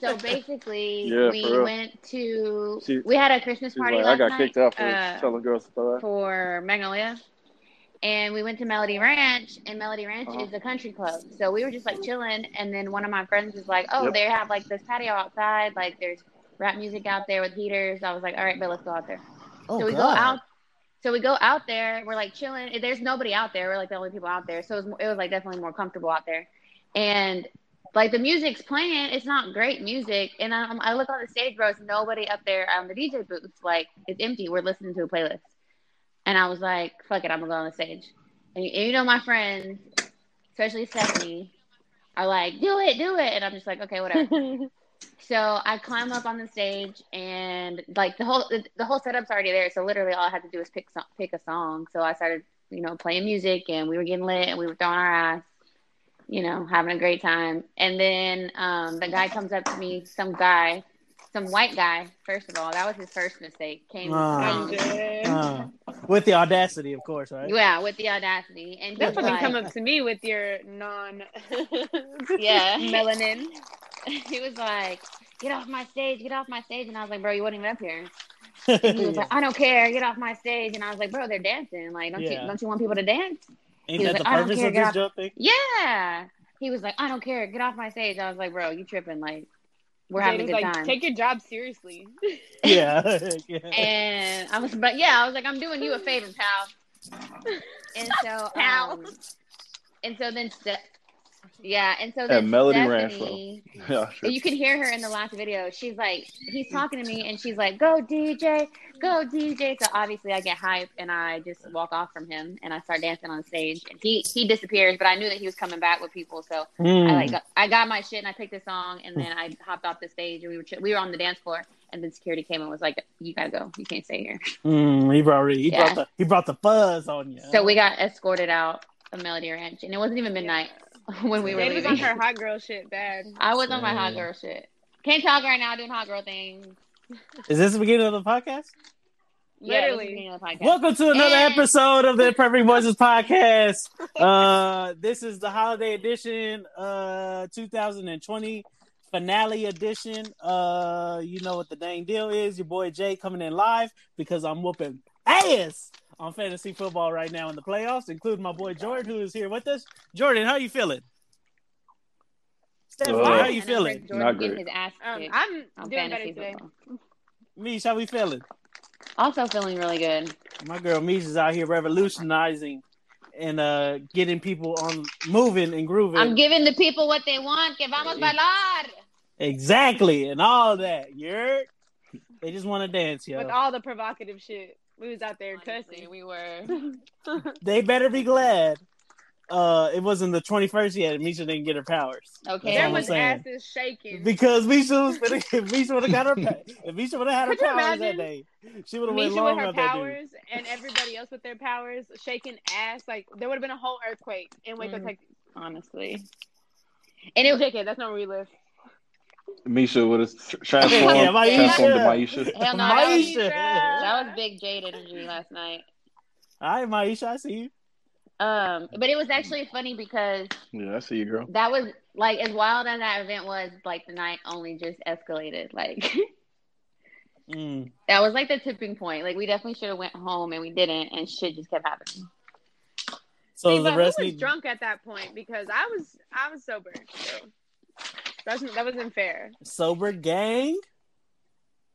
So basically, Yeah, we went to She- we had a Christmas party like, last I got night kicked out for uh, telling girls to throw that. for Magnolia, and we went to Melody Ranch, and Melody Ranch Uh-huh. is a country club. So we were just like chilling, and then one of my friends was like, "Oh, Yep. they have like this patio outside, like there's rap music out there with heaters." I was like, "All right, but let's go out there." Oh, so we go out. So we go out there. We're like chilling. There's nobody out there. We're like the only people out there. So it was, it was like definitely more comfortable out there. And like the music's playing, it's not great music. And I, I look on the stage, bro. It's nobody up there on the DJ booth. Like it's empty. We're listening to a playlist. And I was like, fuck it, I'm gonna go on the stage. And, you- and you know my friends, especially Stephanie, are like, do it, do it. And I'm just like, okay, whatever. So I climb up on the stage, and like the whole the whole setup's already there. So literally, all I had to do was pick pick a song. So I started, you know, playing music, and we were getting lit, and we were throwing our ass, you know, having a great time. And then um, the guy comes up to me, some guy, some white guy. First of all, that was his first mistake. Came, came Uh, with the audacity, of course, right? yeah, with the audacity, and he Don't like, come up to me with your non Yeah. melanin. he was like, "Get off my stage, get off my stage," and I was like, "Bro, you wasn't even up here." And he was like, "I don't care, get off my stage," and I was like, "Bro, they're dancing. Like, don't Yeah. you don't you want people to dance?" Ain't that like, "I don't purpose care, of this off- jumping? Yeah. He was like, "I don't care, get off my stage." I was like, "Bro, you tripping? Like, we're having a good like, time." Take your job seriously. Yeah. yeah. and I was, but yeah, I was like, "I'm doing you a favor, pal." And so, Pal. um, and so then, Ste- yeah, and so At then Melody Ranch, Stephanie. Yeah, sure. You can hear her in the last video. She's like, he's talking to me, and she's like, "Go DJ, go DJ." So obviously, I get hype, and I just walk off from him, and I start dancing on stage. And he he disappears, but I knew that he was coming back with people, so Mm. I like got, I got my shit, and I picked a song, and then I hopped off the stage, and we were ch- we were on the dance floor, and then security came and was like, "You gotta go, you can't stay here." Mm, he brought he Yeah. brought the he brought the fuzz on you. So we got escorted out of Melody Ranch, and it wasn't even midnight when we were Jada was on her hot girl shit bad. I was on my hot girl shit. Can't talk right now, doing hot girl things. Is this the beginning of the podcast? Yeah, this the Literally. beginning the podcast. Welcome to another And- episode of the Perfect Voices podcast. Uh, this is the holiday edition, uh, 2020 finale edition. Uh, you know what the dang deal is. Your boy Jay coming in live because I'm whooping ass on fantasy football right now in the playoffs, including my boy Jordan, who is here with us. Jordan, how you feeling? Stephanie, Uh, how you feeling? Jordan Not getting great. his ass Um, I'm doing better today. football. Mish, how we feeling? Also feeling really good. My girl Mish is out here revolutionizing and uh getting people on moving and grooving. I'm giving the people what they want. Que vamos bailar. exactly, and all that. You heard? They just want to dance, yo. With all the provocative shit. We was out there Honestly, cussing. we were. They better be glad. Uh, it wasn't the twenty first yet. and Misha didn't get her powers. Okay. There all I'm was saying. asses shaking. because Misha was. If Misha would have got her, if Misha would have had her Could you powers that day, she would have went Misha long with her that dude. powers and everybody else with their powers shaking ass. Like there would have been a whole earthquake in Waco, Mhm. Texas. Honestly. And it was okay. that's not where we live. Misha would have transformed, Yeah, Maisha. transformed to Maisha. hell no. That was, Maisha. that was big Jade energy last night. All right, Maisha, I see you. Um, but it was actually funny because Yeah, I see you, girl. that was like as wild as that event was. Like the night only just escalated. Like Mm. that was like the tipping point. Like we definitely should have went home and we didn't, and shit just kept happening. So See, the but rest who was need. drunk at that point? Because I was, I was sober. So. That's that wasn't fair. Sober gang.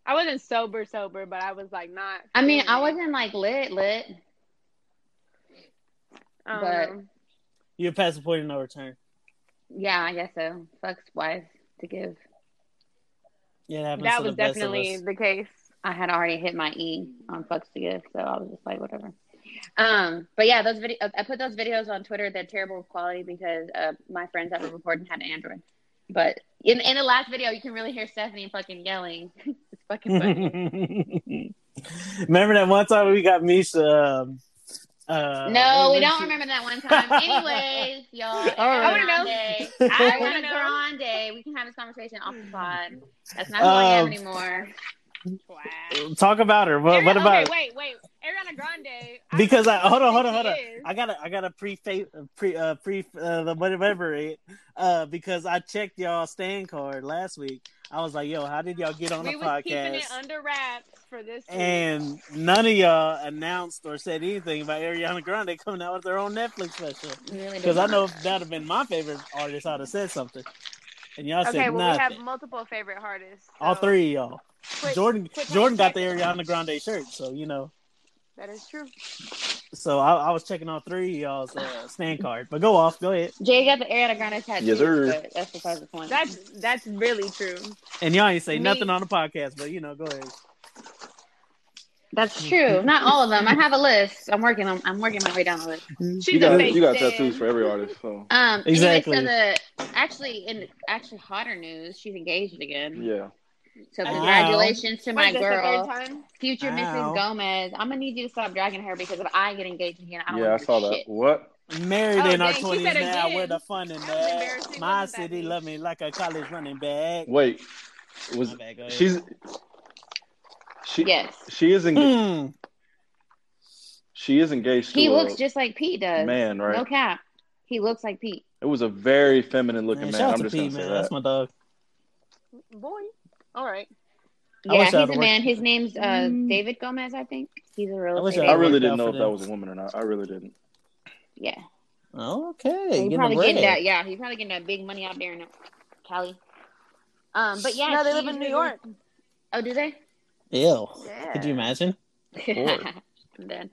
I wasn't sober, sober, but I was like not. I mean, I wasn't like lit, lit. I don't but- You're past the point of no return. Yeah, I guess so. Fuck's wife to give. Yeah, it happens that to was the best of definitely us. the case. I had already hit my E on fucks to give, so I was just like, whatever. Um, but yeah, those video I put those videos on Twitter. They're terrible quality because uh, my friends that were recording had Android. But in in the last video, you can really hear Stephanie fucking yelling. it's fucking funny. Remember that one time we got Misha? Um, uh, no, we don't she- remember that one time. Anyways, y'all. All I wanna know. I wanna Ariana know. Grande. We can have this conversation off the pod. That's not who I am Um, anymore. Wow. Talk about her. What, what about? Okay, wait, wait. Ariana Grande. I Because don't I hold on, hold on, hold on. is. I gotta, I gotta pre pre uh, pre uh, the whatever it. Uh, because I checked y'all stand card last week. I was like, yo, how did y'all get on we the was keeping it podcast? under wraps for this. week. And none of y'all announced or said anything about Ariana Grande coming out with their own Netflix special. Really Because I know if that'd have been my favorite artist, I'd have said something. And y'all okay, said well, we have multiple favorite artists. All three of y'all. quit- Jordan quit Jordan got the checking. Ariana Grande shirt, so you know. That is true. So I, I was checking all three of y'all's uh, stand card. But go off, go ahead. Jay got the Ariana Grande tattoo. Yes, sir. That's besides the point. That's that's really true. And y'all ain't say Me- nothing on the podcast, but you know, go ahead. That's true. Not all of them. I have a list. I'm working on. I'm working my way down the list. She's You got you got tattoos for every artist, so Um. Exactly. Anyway, so the actually in actually hotter news, she's engaged again. yeah. So Wow. congratulations to my is this, the girl, future Wow. Mrs. Gomez. I'm gonna need you to stop dragging her because if I get engaged again, I don't Yeah, I want saw to that. shit. What? Married Oh, in our twenties now, again. where the fun in That was that. embarrassing, My city love me like a college running back. Wait. Was bad, go ahead. she's she Yes. she is engaged Hmm. she is engaged to He a looks just like Pete does. man, right? No cap. He looks like Pete. It was a very feminine looking Man, man. shout I'm to just Pete, gonna say man. That's my dog. Boy. All right. I Yeah, he's a had worked- man. His name's uh, Mm. David Gomez, I think. He's a real I I I really didn't know for if that was a woman or not. I really didn't. Yeah. Okay, He getting probably the getting that. Yeah, he's probably getting that big money out there in Cali. Um, but yeah, No, they live in New York. Oh, do they? Ew. Yeah. Could you imagine? Lord. I'm dead.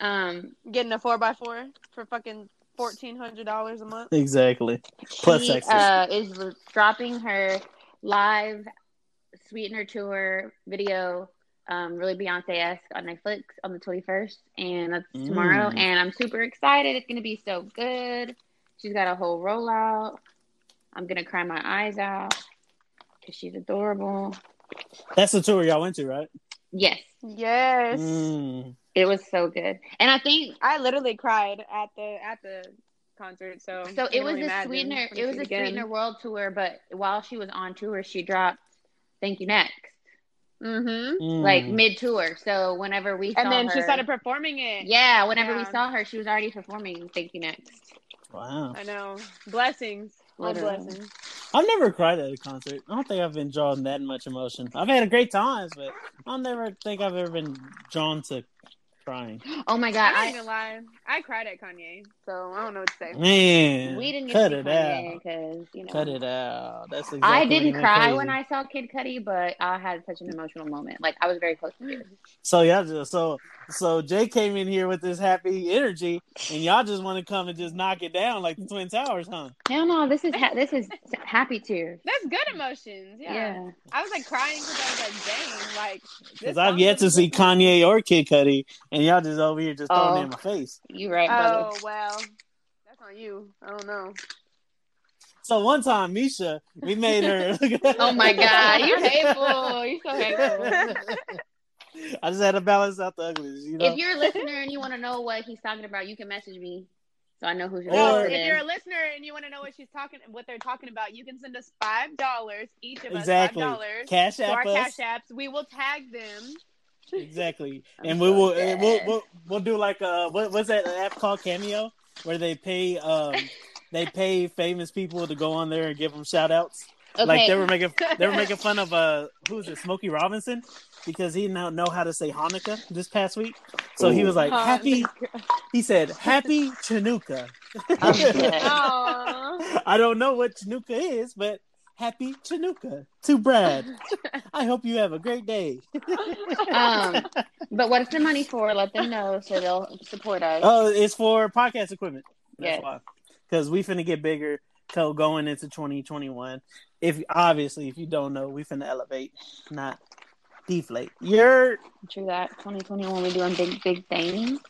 Um, Getting a four x four for fucking fourteen hundred dollars a month. Exactly. Plus she taxes. uh, is dropping her live Sweetener tour video, um, really Beyonce esque on Netflix on the 21st, and that's tomorrow. Mm. And I'm super excited. It's gonna be so good. She's got a whole rollout. I'm gonna cry my eyes out because she's adorable. That's the tour y'all went to, right? Yes, Yes. Mm. it was so good. And I think I literally cried at the at the concert. So So it was only a Sweetener. It was a again. Sweetener World Tour, but while she was on tour, she dropped "Thank You Next" Mm-hmm. Mm. like mid tour. So whenever we saw And then she started performing it. yeah, whenever we saw her, she was already performing "Thank You Next." Wow. I know. Blessings. All blessings. I've never cried at a concert. I don't think I've been drawn that much emotion. I've had a great times, but I'll never think I've ever been drawn to crying. Oh my I'm god, not I, even lie. I cried at Kanye, so I don't know what to say. Man, we didn't cut it out. because you know Cut it out. That's exactly I didn't cry crazy. when I saw Kid Cudi, but I had such an emotional moment. Like I was very close to it. So y'all just so so Jay came in here with this happy energy, and y'all just want to come and just knock it down like the Twin Towers, huh? Hell no, this is ha- this is happy tears. That's good emotions. Yeah. Yeah. I was like crying because I was like, dang, like. Because I've yet to see. Kanye or Kid Cudi, and y'all just over here just throwing Oh. it in my face. You right, brother. Oh well, that's on you. I don't know. So one time, Misha, we made her. Oh my god, you hateful. You so hateful. I just had to balance out the ugliness, you know. If you're a listener and you want to know what he's talking about, you can message me so I know who's Or- No, interested if you're a listener and you want to know what she's talking, what they're talking about, you can send us five dollars each of Exactly. us five dollars Cash to our us. cash apps. We will tag them. Exactly, I'm and we so will dead. we'll, we'll we'll do like a what what's that app called Cameo where they pay um they pay famous people to go on there and give them shout outs. Okay. Like they were making they were making fun of uh who's it Smokey Robinson because he didn't know, know how to say Hanukkah this past week. So he was like Huh. happy. He said happy Chanukah. I'm dead. Aw. I don't know what Chanukah is, but Happy Chinooka to Brad. I hope you have a great day. Um, but what's the money for? Let them know so they'll support us. oh, it's for podcast equipment. That's Yes. why. Because we finna get bigger co going into 2021. If obviously, if you don't know, we finna elevate, not deflate. You're True that. 2021, we doing big, big things.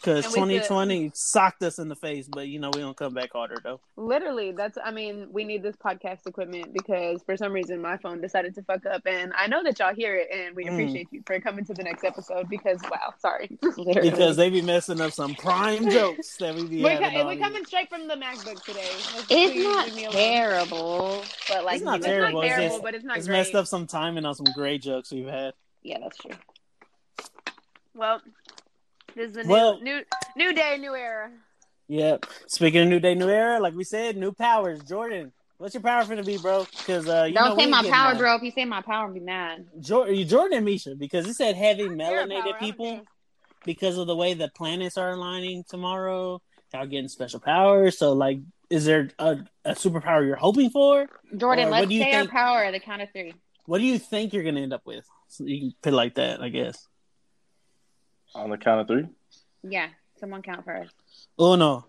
Because And we could- 2020 socked us in the face, but you know we don't come back harder though. Literally, that's. I mean, we need this podcast equipment because for some reason my phone decided to fuck up, and I know that y'all hear it, and we Mm. appreciate you for coming to the next episode. Because wow, sorry, Because they be messing up some prime jokes that we be we're, having. co- we're coming straight from the MacBook today. Let's it's not leave me alone. terrible, but like It's not terrible, It's it's not terrible, just- but it's not It's great. messed up some timing on some great jokes we've had. Yeah, that's true. Well, this is a new, Well- new, new day, new era. Yep. Speaking of new day, new era, like we said, new powers. Jordan, what's your power finna be, bro? Because uh, you know, Don't say my power, mad. bro. If you say my power, I'll be mad. Jordan, Jordan and Misha, because it said heavy You're a power, I melanated people because of the way the planets are aligning tomorrow. Y'all getting special powers. So, like, is there a, a superpower you're hoping for? Jordan, Or let's say think- our power at the count of three. What do you think you're gonna end up with? So you can put it like that, I guess. On the count of three. Yeah, someone count for us. Uno,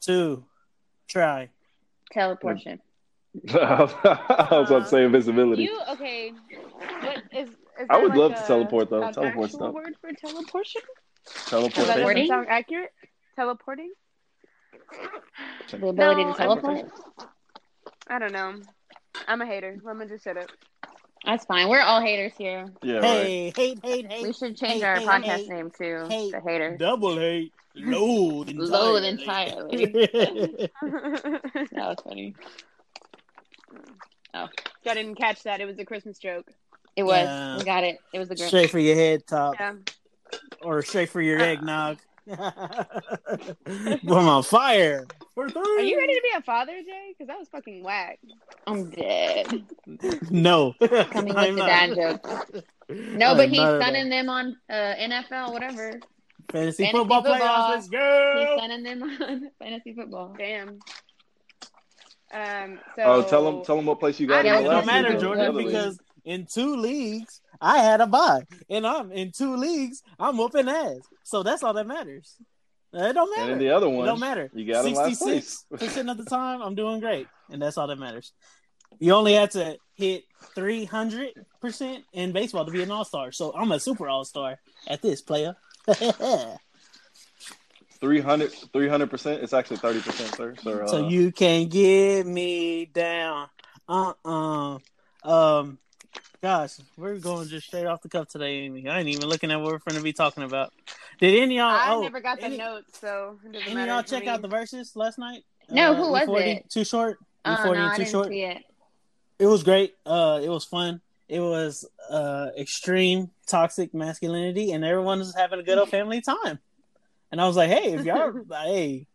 two, try. Teleportation. I was about to say invisibility. You okay? What is? is I would like love to teleport, though. an Teleport actual stuff. word for teleportation? That Teleportation. doesn't Teleporting? sound accurate. Teleporting? The ability No, to teleport. I don't know. I'm a hater. Let me just shut up. That's fine. We're all haters here. Yeah, right. Hey, hate, hate, hate. We should change Hey, our hey, podcast hey, name to hey. the haters. Double hate. Loathe entirely. Loathe entirely. That was funny. Oh. I didn't catch that. It was a Christmas joke. It was. Yeah. We got it. It was the Grinch. straight for your head top. Yeah. Or straight for your Uh. eggnog. I'm on fire. For three. Are you ready to be a father, Jay? Because that was fucking whack. I'm dead. No. Coming with I'm the not. dad jokes. No, I'm but he's not at sunning them on uh, NFL, whatever. Fantasy, Fantasy football, football. playoffs. Let's He's go. sunning them on fantasy football. Damn. Um. So. Oh, tell them, tell them what place you got. Yeah, in It the well, don't matter, Jordan, the other league. because in two leagues I had a bye, and I'm in two leagues I'm whooping ass. So that's all that matters. It don't And matter. in the other one, don't matter. you got place. percent of the time, I'm doing great, and that's all that matters. You only have to hit three hundred percent in baseball to be an all star. So I'm a super all star at this player. 300 percent. It's actually thirty percent, sir. sir uh, so you can get me down. Uh uh Um. Gosh, we're going just straight off the cuff today, Amy. I ain't even looking at what we're going to be talking about. Did any of y'all? I oh, never got the any, notes, so it Any of y'all check me. out the verses last night? No, Uh, who was E40, it? Too short. Oh, E40 no, I too didn't short. see it. It was great. Uh, it was fun. It was uh extreme toxic masculinity, and everyone was having a good old family time. And I was like, hey, if y'all, hey,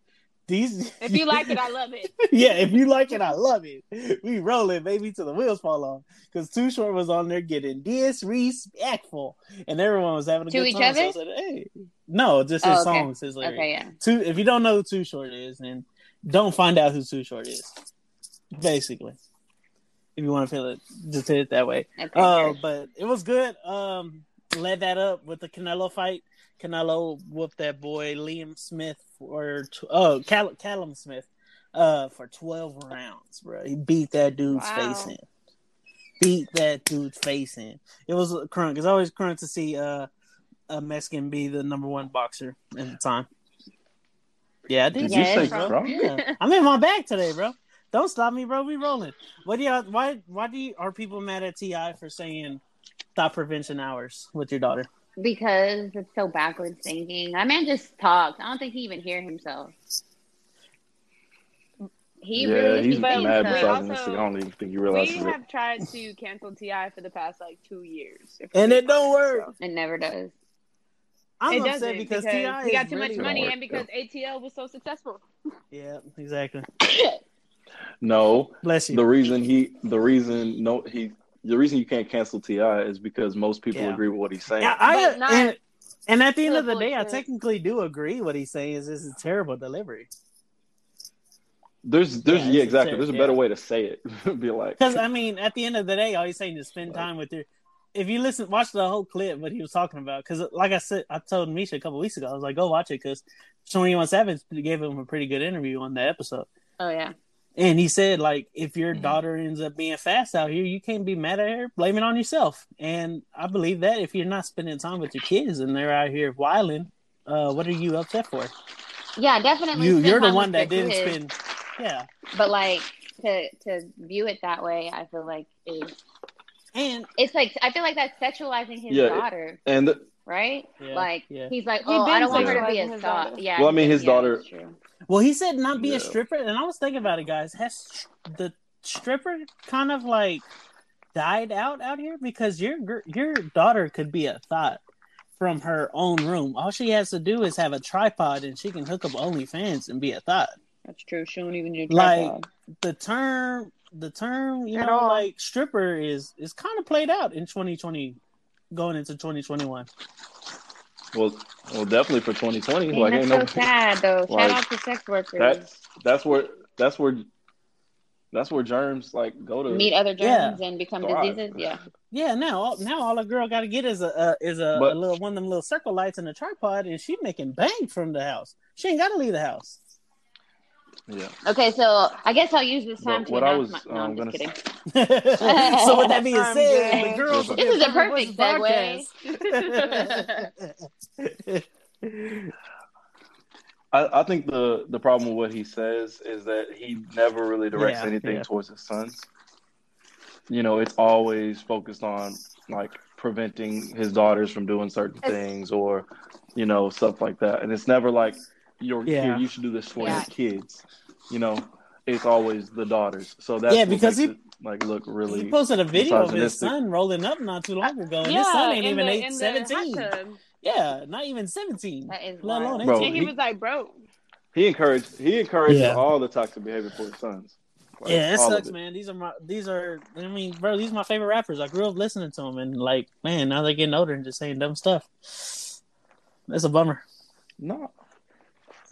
these, If you like it, I love it. yeah, if you like it, I love it. We rolling, baby, till the wheels fall off. Because Too Short was on there getting disrespectful, and everyone was having a To good each time. So I other? said, hey, no, just Oh, his okay. songs, his lyrics. Okay, yeah. Too, if you don't know who Too Short is, then don't find out who Too Short is. Basically, if you want to feel it, just hit it that way. Okay. Uh, but it was good. Um, led that up with the Canelo fight. Canelo whooped that boy Liam Smith for oh Cal- Callum Smith uh for twelve rounds, bro. He beat that dude's Wow. face in. Beat that dude's face in. It was crunk. It's always crunk to see uh a Mexican be the number one boxer at the time. Yeah, I did. did you say crunk? Yeah. I'm in my bag today, bro. Don't stop me, bro. We rolling. What do y'all? Why? Why do you, are people mad at T.I. for saying stop prevention hours with your daughter? Because it's so backwards thinking. That man just talks. I don't think he even hear himself. He yeah, really he's mad we misogynistic. also- I don't even think he We realizes it. have tried to cancel T.I. for the past like two years, And it don't work. so. It never does. I'm it upset doesn't because, because, T.I. he got is too much money Don't and work, because ATL was so successful. Yeah, exactly. No, Bless you. the reason he, the reason no, he, the reason you can't cancel T.I. is because most people Yeah. agree with what he's saying. yeah, I not and, and at the end of the the day, I technically do agree. What he's saying is this is terrible delivery. There's there's Yeah, yeah, exactly. sincere, There's a yeah. better way to say it. Be like Because I mean, at the end of the day, all he's saying is spend time with your. If you listen, watch the whole clip, what he was talking about. Because, like I said, I told Misha a couple weeks ago, I was like, go watch it because Twenty One Savage gave him a pretty good interview on the episode, Oh yeah. And he said like, if your Mhm. daughter ends up being fast out here, you can't be mad at her. Blame it on yourself. And I believe that if you're not spending time with your kids and they're out here wilding, uh, what are you upset for? Yeah, definitely. You, you're the one that didn't kids. spend. Yeah, But like to to view it that way, I feel like is and it's like I feel like that's sexualizing his Yeah. daughter, and the, right? Yeah, like yeah. he's like, He oh, I don't want her to be a his star. Yeah. Well, I mean, his yeah, daughter- Well, he said not be Yeah. a stripper, and I was thinking about it, guys. Has the stripper kind of like died out out here because your gr- your daughter could be a thought from her own room. All she has to do is have a tripod, and she can hook up OnlyFans and be a thought. That's true. She won't even do Like- tripod. The term, the term, you At know, all. like stripper is is kind of played out in 2020, going into 2021. well, well, definitely for 2020. Dang, like that's ain't so no sad though. like, Shout out to sex workers. that's that's where that's where that's where germs like go to Meet other Yeah. germs and become thrive. diseases. Yeah. Yeah, now all- now all a girl got to get is a uh, is a, But- a little one of them little circle lights and a tripod, and she making bank from the house. She ain't got to leave the house. Yeah. Okay, so I guess I'll use this time But to what I was, my. No, um, I'm just gonna kidding. so with that being I'm said, dead. the girls This This is a Perfect perfect segue. I, I think the the problem with what he says is that he never really directs Yeah, anything yeah. towards his sons. You know, it's always focused on like preventing his daughters from doing certain things or you know stuff like that, and it's never like you're Yeah. here. You should do this for Yeah. your kids. You know, it's always the daughters. So that's Yeah, what because makes he- it, like look really. He posted a video of his son rolling up not too long ago, and yeah, his son ain't even the- eight, 17. Yeah, not even 17. That is let alone. Bro, And he he- was like, bro. He encouraged. He encourages Yeah. all the toxic behavior for his sons. Like, yeah, it sucks, it. man. These are my, these are, I mean, bro, these are my favorite rappers. I grew up listening to them, and like, man, now they're getting older and just saying dumb stuff. That's a bummer. No,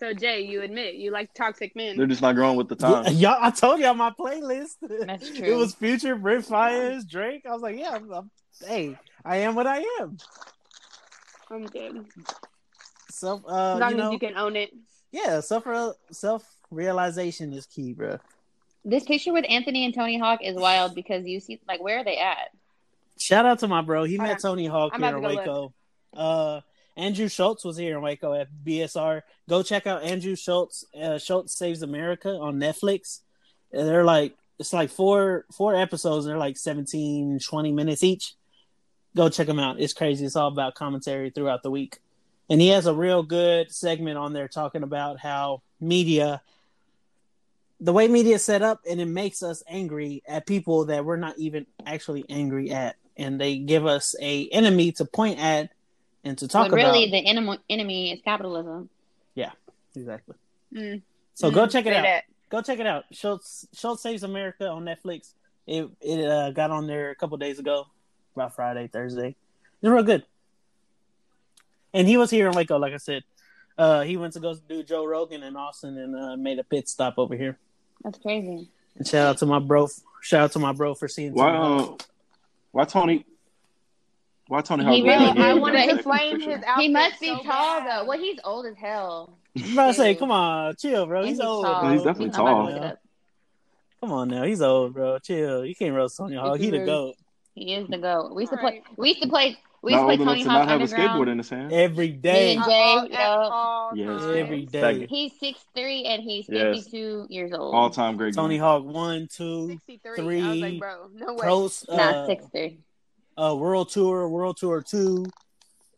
So Jay, you admit you like toxic men. they're just not growing with the time. Yeah, y'all, I told y'all my playlist. That's true. It was Future, Brit Fires, Drake. I was like, yeah, I'm, I'm, hey, I am what I am. I'm good. Self, As uh, long you know, as you can own it. yeah, self self realization is key, bro. This picture with Anthony and Tony Hawk is wild because you see, like, where are they at? Shout out to my bro. He Hold met on. Tony Hawk I'm here in about to Waco. Uh, Andrew Schulz was here in Waco at BSR. Go check out Andrew Schulz. Uh, Schulz Saves America on Netflix. And they're like it's like four four episodes. They're like 17, 20 minutes each. Go check them out. It's crazy. It's all about commentary throughout the week. And he has a real good segment on there talking about how media the way media is set up and it makes us angry at people that we're not even actually angry at and they give us a enemy to point at and to talk But really, about the enemy, enemy is capitalism. Yeah, exactly Mm. so go Mm, check it say out that. go check it out schulz schulz saves america on netflix it it uh, got on there a couple days ago about friday thursday it's real good and he was here in waco like i said uh he went to go do joe rogan in austin and uh, made a pit stop over here That's crazy. and shout out to my bro shout out to my bro for seeing Why? Uh, why Tony? Why Tony? He Hawk really- wasn't I here wanted to that flame his outfit he must be so tall bad. though. Well, he's old as hell. I'm about to say, come on, chill, bro. And He's, old. tall. He's definitely I'm about to tall. look. Come on now, he's old, bro. Chill. You can't roast Tony Hawk. It's He the goat He is the goat. We used to play. Alright. We used to play. We used to play old enough Tony to Hawk not have a skateboard in his hand. every day. Me and Jay, all- yo. Yes. Every day. Second. He's six three and he's Yes. fifty two years old. All time great. Tony game. Hawk one, two, 63. I was like, bro, no way. pros, uh, Not six three. Uh, World Tour, World Tour two.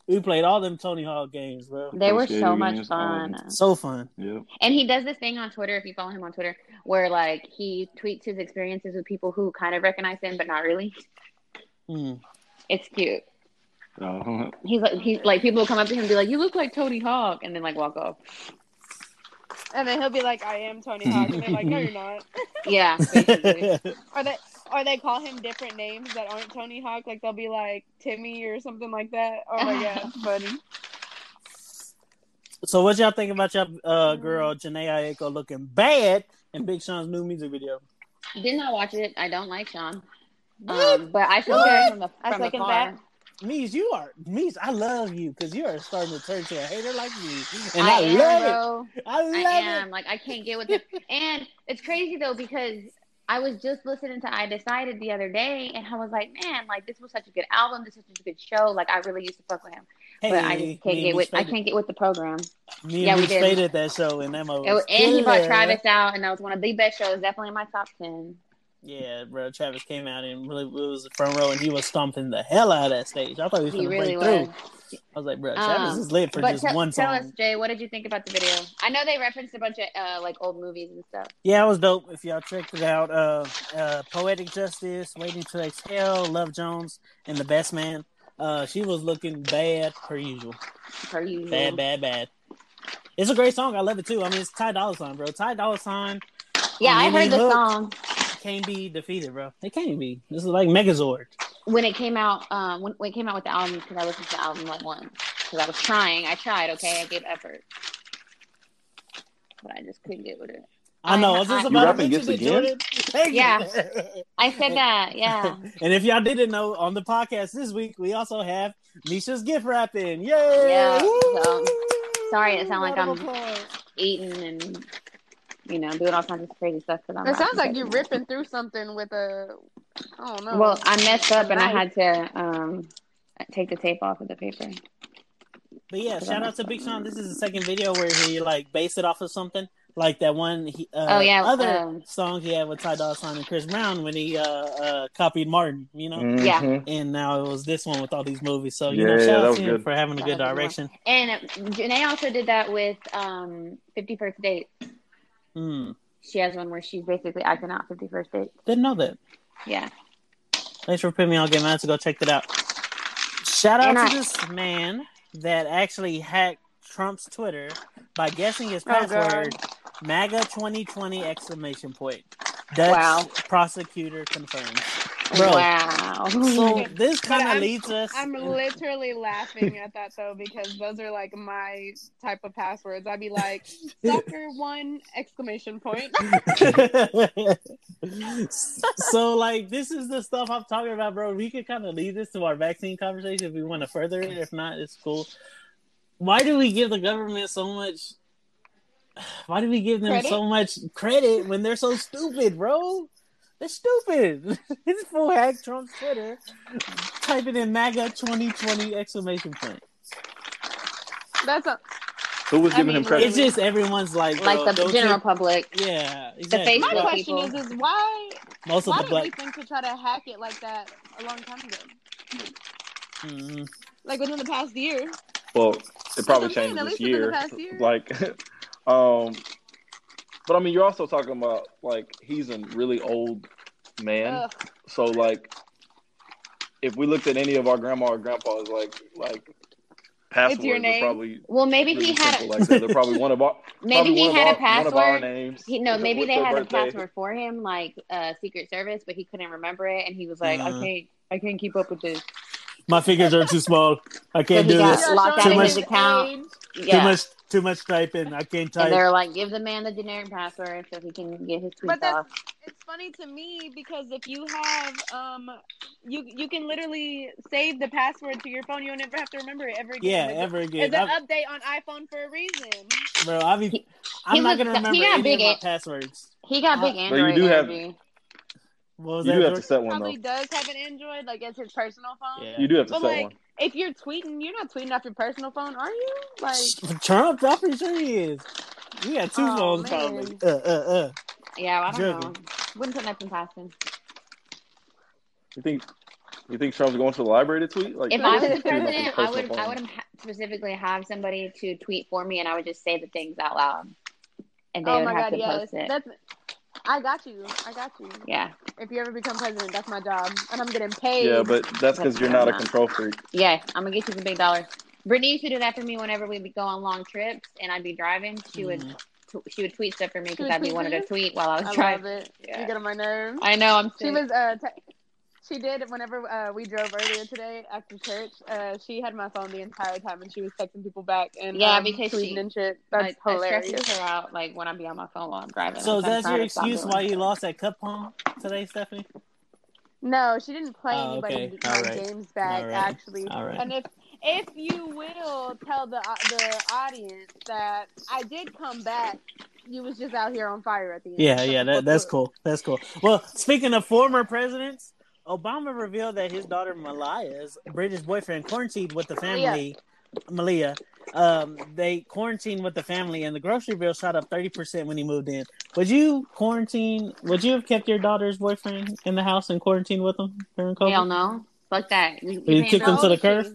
We played all them Tony Hawk games, bro. They were so much games, all of fun. So fun. Yep. And he does this thing on Twitter, if you follow him on Twitter, where like he tweets his experiences with people who kind of recognize him but not really. Mm. It's cute. Uh-huh. He's like he's like people will come up to him and be like, "You look like Tony Hawk," and then like walk off. And then he'll be like, I am Tony Hawk. And they're like, no, you're not. Yeah, basically. Or they or they call him different names that aren't Tony Hawk. Like they'll be like Timmy or something like that. Oh my god, funny. So what y'all think about your uh, girl Jhené Aiko looking bad in Big Sean's new music video? Did not watch it. I don't like Sean. Um, but I should What? okay. from, the, I from second afar. that. Mies, you are Mies. I love you because you are starting to turn to a hater like me, and I, I, am, love bro. it. I love I it. am. Like I can't get with it. and it's crazy though because I was just listening to I Decided the other day, and I was like, man, like this was such a good album. This was such a good show. Like I really used to fuck with him, Hey, but I just can't get with. I can't get with the program. Me Yeah, and we did. that show, and that It was- was and he brought. Travis out, and that was one of the best shows. Definitely in my top ten. Yeah, bro. Travis came out and really was the front row, and he was stomping the hell out of that stage. I thought he was going to really break was. through. I was like, bro, Travis Um, is lit for just tell- one tell song. us, Jay, what did you think about the video? I know they referenced a bunch of uh, like old movies and stuff. Yeah, it was dope. If y'all checked it out, uh, uh, Poetic Justice, Waiting to Exhale, Love Jones, and The Best Man. Uh, she was looking bad per usual. Per usual. Bad, bad, bad. It's a great song. I love it too. I mean, it's Ty Dolla Sign, bro. Ty Dolla Sign Yeah, I heard the hook song can't be defeated, bro. It can't be. This is like Megazord. when it came out. Um, when, when it came out with the album, because I listened to the album like once. Because I was trying. I tried. Okay, I gave effort, but I just couldn't get with it. I know. I- I was just I- about to mention Gifts it, again? Jordan. Thank you. Yeah. I said that. Yeah. and if y'all didn't know, on the podcast this week, we also have Misha's gift wrapping. Yay! Yeah, so, sorry it sound like I'm- applause. Eating and you know doing all kinds of crazy stuff. Cause I'm It sounds like you competitive. ripping through something with a. I don't know. Well, I messed up and I had to um take the tape off of the paper. But yeah, shout out to Big Sean. This is the second video where he like based it off of something. Like that one he, uh, Oh, yeah, other um, song he had with Ty Dolla Sign and Chris Brown when he uh, uh copied Martin, you know? Yeah. Mhm. And now it was this one with all these movies. So you know, shout that out to him good. for having a That good was good direction. And Jhené also did that with um Fifty First Dates. Hmm. She has one where she's basically acting out Fifty First Dates. Didn't know that. Yeah. Thanks for putting me on Game Man to go check that out. Shout out And to I- this man that actually hacked Trump's Twitter by guessing his Oh, password MAGA 2020 exclamation point. Dutch Wow. prosecutor confirms. Bro, Wow. so this kind of leads us. I'm literally laughing at that though because those are like my type of passwords. I'd be like, "Soccer one exclamation point." so like this is the stuff I'm talking about, bro. We could kind of lead this to our vaccine conversation if we want to further it. If not, it's cool. Why do we give the government so much? Why do we give them Credit? so much credit when they're so stupid, bro? They're stupid. It's full hack Trump's Twitter. Type it in MAGA 2020 exclamation point. That's a, Who was I giving mean, him credit? It's just everyone's like, like bro, the general check- public. Yeah, exactly. Facebook my question people. is: Is why most of why the did black. we think to try to hack it like that a long time ago? Mhm. Like within the past year. Well, it probably changed this least within the year. year. Like, um, but I mean, you're also talking about like he's a really old man. Ugh. So like, if we looked at any of our grandma or grandpas, like like passwords your are name? probably Well, maybe really he had a, like that. They're probably one of our maybe he had of a our, one of our password. names. He, no, maybe they their had a password for him, like uh, Secret Service, but he couldn't remember it, and he was like, Uh. "I can't, I can't keep up with this." My fingers are too small. I can't he do got this. locked Too out of much- his account. age. Too much, too much typing. I can't and type. they're like, "Give the man the generic password so he can get his But tweets that's- off." It's funny to me because if you have um, you you can literally save the password to your phone. You'll never have to remember it ever again. Yeah, It's a- ever It's again, an I've- update on iPhone for a reason. bro. I be, He- I'm he not was- gonna remember he got any big of my a- passwords. He got big But you Android do have- energy. What was You that? do have to set one Probably though. does have an Android, like as his personal phone. Yeah. You do have to But set like, one. If you're tweeting, you're not tweeting off your personal phone, are you? Like, Trump, I'm pretty sure he is. You got two Oh, phones, man. probably. Uh, uh, uh. Yeah, I don't Joking. know. Wouldn't put nothing past him. You think you think Trump's going to the library to tweet? Like If I was the tweeting off his president, I personal would, I would ha- specifically have somebody to tweet for me, and I would just say the things out loud, and they oh would my have god, to yes. post it. That's. I got you. I got you. Yeah, If you ever become president, that's my job, and I'm getting paid. Yeah, but that's because you're not a control freak. yeah. I'm gonna get you some big dollars. Brittany used to do that for me whenever we would go on long trips, and I'd be driving. She would, Mhm. t- she would tweet stuff for me because I'd be tweet wanting for to tweet while I was I love driving. it. Yeah. You get on my nerves. I know. I'm. She sick. was uh, te- She did whenever uh, we drove earlier today after church. Uh, she had my phone the entire time, and she was texting people back and Yeah, um, because tweeting she- and shit. I, That's I hilarious. stresses her out like when I be on my phone while I'm driving. So Like, I'm that's your excuse why you lost that Cup Palm today, Stephanie? No, she didn't play Oh, anybody okay. my All right. games back All right. actually. All right. And if if you will tell the uh, the audience that I did come back, you was just out here on fire at the end. Yeah, yeah, that, that's cool. That's cool. Well, speaking of former presidents, Obama revealed that his daughter Malia's British boyfriend quarantined with the family. Malia, um, they quarantined with the family, and the grocery bill shot up thirty percent when he moved in. Would you quarantine? Would you have kept your daughter's boyfriend in the house and quarantined with him during COVID? Hell no. Fuck that. You, You paying kicked him to the curb?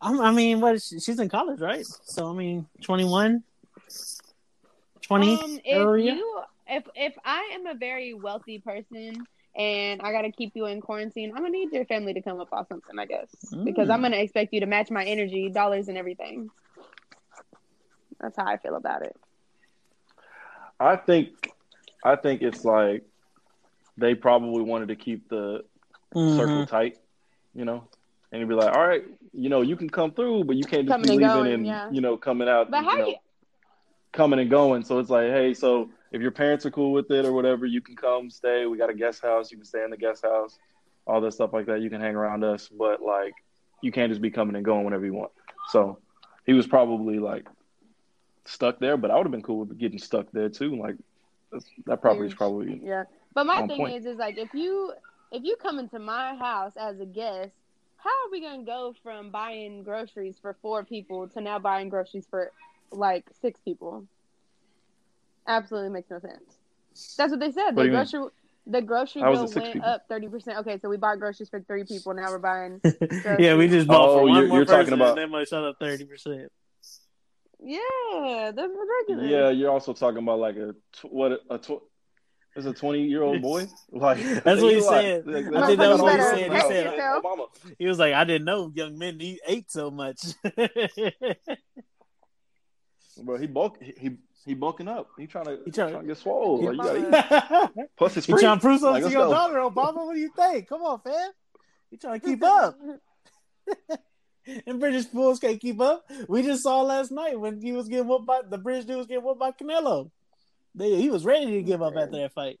I'm, mean, what? she, she's in college, right? So I mean, 21, 20 Um, if area. you if if I am a very wealthy person and I gotta keep you in quarantine, I'm gonna need your family to come up off something, I guess, because Mm. I'm gonna expect you to match my energy, dollars, and everything. That's how I feel about it. I think, I think it's like they probably wanted to keep the Mhm. circle tight, you know, and you'd be like, all right, you know, you can come through, but you can't just Coming be and leaving going, and yeah. you know coming out, But you how know, you, coming and going. So it's like, hey, so if your parents are cool with it or whatever, you can come stay. We got a guest house. You can stay in the guest house, all this stuff like that. You can hang around us, but like, you can't just be coming and going whenever you want. So he was probably like stuck there, but I would have been cool with getting stuck there too. Like that's, that property's probably yeah. But my thing point. is, is like if you if you come into my house as a guest, how are we gonna go from buying groceries for four people to now buying groceries for like six people? Absolutely makes no sense. That's what they said. What do The you mean? grocery the grocery How is bill went people? up thirty percent. Okay, so we bought groceries for three people. Now we're buying. yeah, we just bought Oh, for one you're- more you're talking person, about- and that might shut up thirty percent. Yeah, that's ridiculous. yeah. You're also talking about like a tw- what a tw- is a 20 year old boy. Like That's what he you like- said. like, I think that was what he said. He said, yourself. He was like, I didn't know young men eat, ate so much. Bro, he bulk he he, he bulking up. He trying to He he trying- trying, to get swole. He- Like, you gotta eat. Plus it's You free. trying to prove something Like, to your go. daughter, Obama? What do you think? Come on, fam. You trying to keep up? and British fools can't keep up. We just saw last night when he was getting whooped by the British dude was getting whooped by Canelo. They, he was ready to give up after that fight.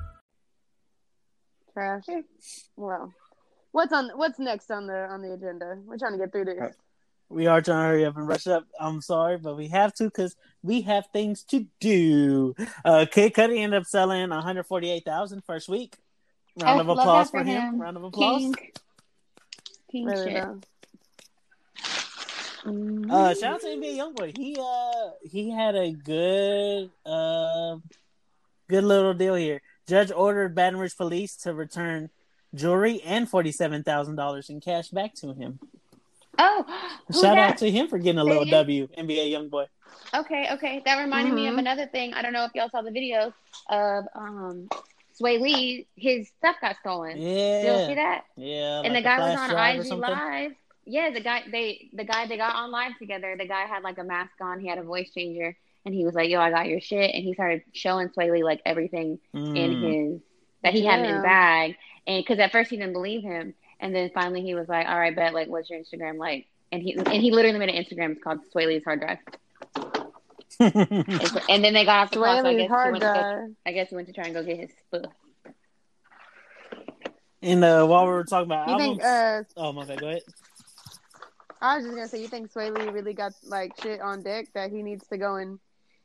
Trash. Well, what's on what's next on the on the agenda? We're trying to get through this. We are trying to hurry up and rush up. I'm sorry, but we have to because we have things to do. Uh, Kid Cudi ended up selling 148,000 first week. Round of applause for for him. him. Round of applause. King. King Really shit. though. Uh, shout out to NBA YoungBoy. He uh he had a good uh good little deal here. Judge ordered Baton Rouge police to return jewelry and forty seven thousand dollars in cash back to him. Oh, Shout that? out to him for getting a little? W. NBA young boy. Okay, okay. That reminded me of Mhm. another thing. I don't know if y'all saw the videos of um Swae Lee. His stuff got stolen. Did y'all see that? yeah. and like the guy was on IG. Live. Yeah, the guy they the guy they got on live together. The guy had like a mask on. He had a voice changer, and he was like, "Yo, I got your shit." And he started showing Swae Lee like everything in Mm. his that he had in his bag, and because at first he didn't believe him, and then finally he was like, "All right, bet. Like, what's your Instagram like?" And he and he literally made an Instagram. It's called Swae Lee's Hard Drive. And then they got off the call. So I guess, he hard went to go, drive. I guess he went to try and go get his stuff. and uh, while we were talking about You albums, think? Uh, oh my bad, go ahead. I was just gonna say, you think Swae Lee really got like shit on deck that he needs to go and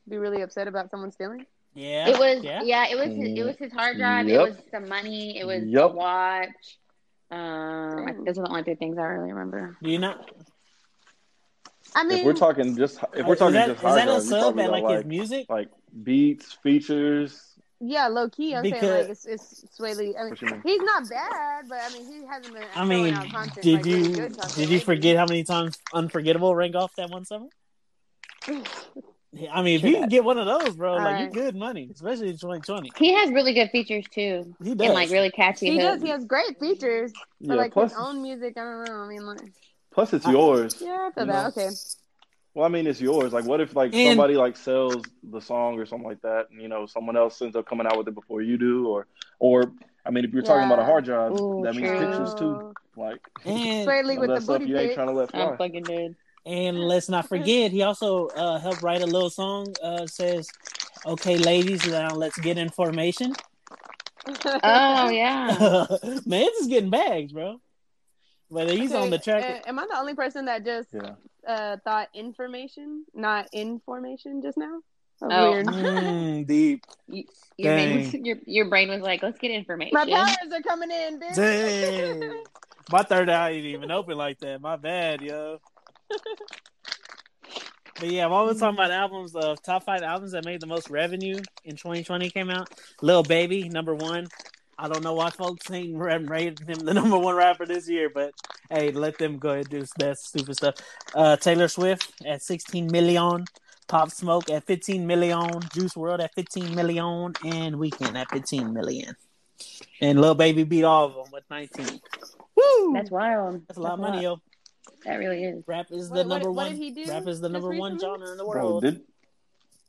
be really upset about someone stealing? Yeah, It was yeah. yeah, it was his, it was his hard drive. It was some money. It was a Yep. watch. Um, Dang. those are the only three things I really remember. Do you not? I mean, If we're talking just if we're Is talking that, just is hard that a drive, we sub probably at got like, like his music? like beats, features, Yeah, low key. I'm saying like it's it's Swae Lee. I mean, mean? he's not bad, but I mean he hasn't been. I mean, out content, did like, really you good did you forget how many times Unforgettable rang off that one summer? I mean, if you can get one of those, bro, like Alright. you're good money, especially in 2020. He has really good features too, He and does. like really catchy. He does. He has great features, but Yeah, like plus, his own music, I don't know. I mean, like, plus it's I- yours. yeah, I feel You that. Okay. Well, I mean, it's yours. Like, what if like And- somebody like sells the song or something like that, and you know someone else ends up coming out with it before you do, or or I mean, if you're talking about a hard drive, Ooh, that means true. pictures too. Like And Swae Lee all with the stuff booty you ain't trying to let I'm fucking dead. And let's not forget, he also uh, helped write a little song. Uh, says, "Okay, ladies, now let's get information." Oh yeah. Man, it's just getting bags, bro. Whether he's Okay, on the track, Am I the only person that just Yeah. uh, thought information, not information, just now? That's Oh. weird. mm, deep. You, your, brain was, Dang. your your brain was like, let's get information. My powers are coming in, bitch. Dang. My third eye ain't even open like that. My bad, yo. But yeah, while we're talking about albums, uh, top five albums that made the most revenue in 2020 came out. Lil Baby, number one. I don't know why folks ain't ra- rated him the number one rapper this year, but hey, let them go ahead and do that stupid stuff. Uh, Taylor Swift at 16 million. Pop Smoke at 15 million. Juice WRLD at 15 million. And Weeknd at 15 million. And Lil Baby beat all of them with 19. Woo! That's wild. That's a lot of money, yo. That really is. Rap is the What- what- number what one. did he do Rap is the just number one recently? genre in the Bro, world. did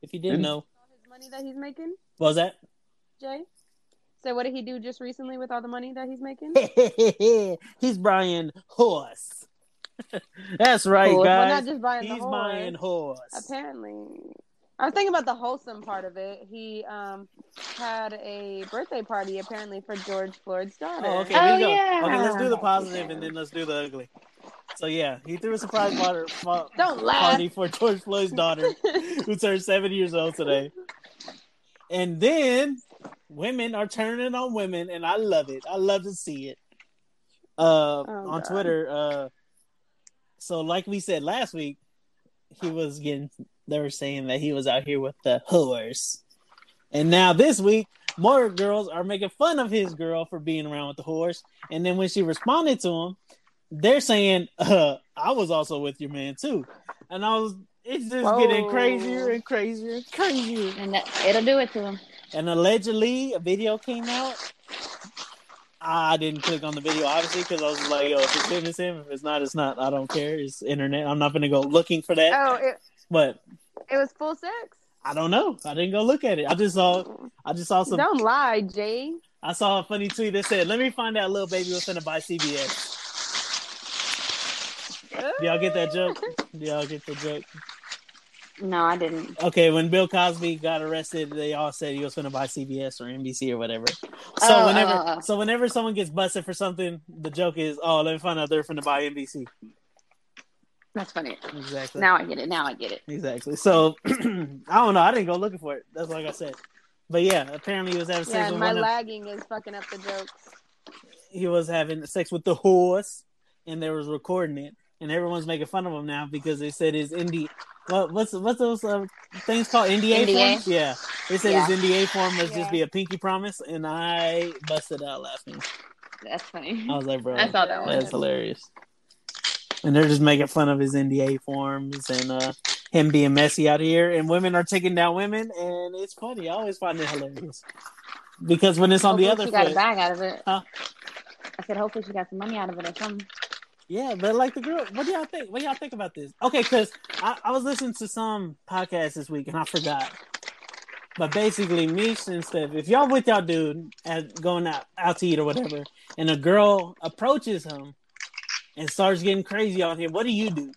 if you didn't didn't- know, His money that he's making, what was that? Jay. So what did he do just recently with all the money that he's making? He's Brian Horse. That's right, Horse. Well, guys. not just buying the He's horse. buying horse. Apparently, I was thinking about the wholesome part of it. He um had a birthday party apparently for George Floyd's daughter. Oh, okay. Oh, here we go. yeah. Okay, let's do the positive and then let's do the ugly. So yeah, he threw a surprise water, fa- Don't laugh. party for George Floyd's daughter, who turned seven years old today. And then women are turning on women, and I love it. I love to see it. Uh, on Oh, God. Twitter. Uh, so like we said last week, he was getting. They were saying that he was out here with the whores, and now this week, more girls are making fun of his girl for being around with the whores. And then when she responded to him, they're saying, uh, "I was also with your man too," and I was. It's just getting crazier and crazier and crazier. And that, it'll do it to him. And allegedly, a video came out. I didn't click on the video, obviously, because I was like, yo, if it's him, it's him. If it's not, it's not. I don't care. It's internet. I'm not going to go looking for that. Oh, it, But it was full sex. I don't know. I didn't go look at it. I just saw, I just saw some, Don't lie, Jay. I saw a funny tweet that said, let me find out Lil Baby was finna buy CBS. Y'all get that joke? Do y'all get the joke? No, I didn't. Okay, when Bill Cosby got arrested, they all said he was going to buy CBS or NBC or whatever. So Oh, whenever, oh, oh. so whenever someone gets busted for something, the joke is, "Oh, let me find out they're going to buy NBC." That's funny. Exactly. Now I get it. Now I get it. Exactly. So I don't know. I didn't go looking for it. That's like I said. But yeah, apparently he was having sex Yeah, with my one. Of, lagging is fucking up the jokes. he was having sex with the horse, and they was recording it, and everyone's making fun of him now because they said his indie. What, what's what's those uh, things called NDA, NDA? forms? Yeah, they said Yeah. his NDA form must just be a pinky promise, and I busted out laughing. That's funny. I was like, bro, I saw that one. That's hilarious. And they're just making fun of his NDA forms and uh, him being messy out here, and women are taking down women, and it's funny. I always find it hilarious because when it's on the other she got a bag out of it. Huh? I said, hopefully she got some money out of it or something. Yeah. But like the girl, what do y'all think? What do y'all think about this? Okay, because I, I was listening to some podcast this week and I forgot. But basically, Mish and stuff. If y'all with y'all dude at going out out to eat or whatever, and a girl approaches him and starts getting crazy on him, what do you do?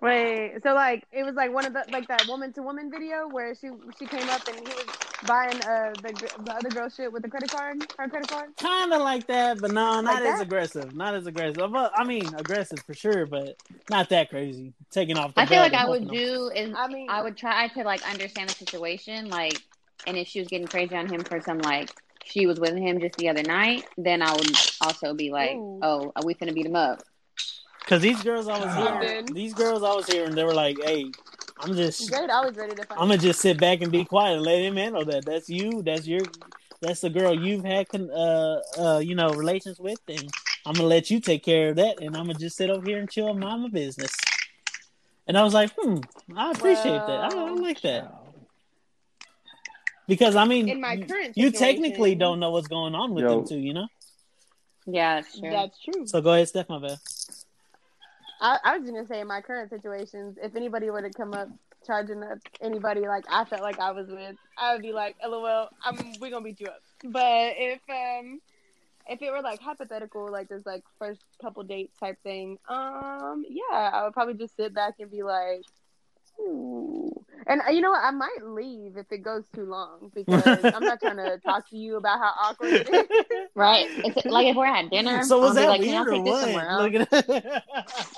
Wait, so like it was like one of the like that woman to woman video where she she came up and he was buying uh the, the other girl shit with the credit card, her credit card. Kind of like that, but no, not Like as that? aggressive. Not as aggressive. But I mean, aggressive for sure, but not that crazy. Taking off. The I feel belt like I would fucking him. do is I mean, I would try to like understand the situation, like, and if she was getting crazy on him for some like she was with him just the other night, then I would also be like, Ooh. oh, are we gonna beat him up? Because these girls I was hearing, these girls I was hearing, they were like, "Hey, I'm just Jade always ready to fight. I'm gonna just sit back and be quiet and let him handle that. That's you. That's your. That's the girl you've had, con- uh, uh, you know, relations with, and I'm gonna let you take care of that, and I'm gonna just sit over here and chill and mind my business. And I was like, hmm, I appreciate that. I, I like that because I mean, In my current you technically don't know what's going on with Yo. them too, you know. Yeah, that's true. That's true. So go ahead, Steph. My bad. I, I was gonna say in my current situations, if anybody were to come up charging up anybody like I felt like I was with, I would be like, "LOL, I'm we gonna beat you up." But if um if it were like hypothetical, like this like first couple dates type thing, um yeah, I would probably just sit back and be like, Ooh. And uh, you know what? I might leave if it goes too long because I'm not trying to talk to you about how awkward it is. Right? It's like if we're at dinner, So was I'll that be like, weird "Can or take this somewhere what? else?" Look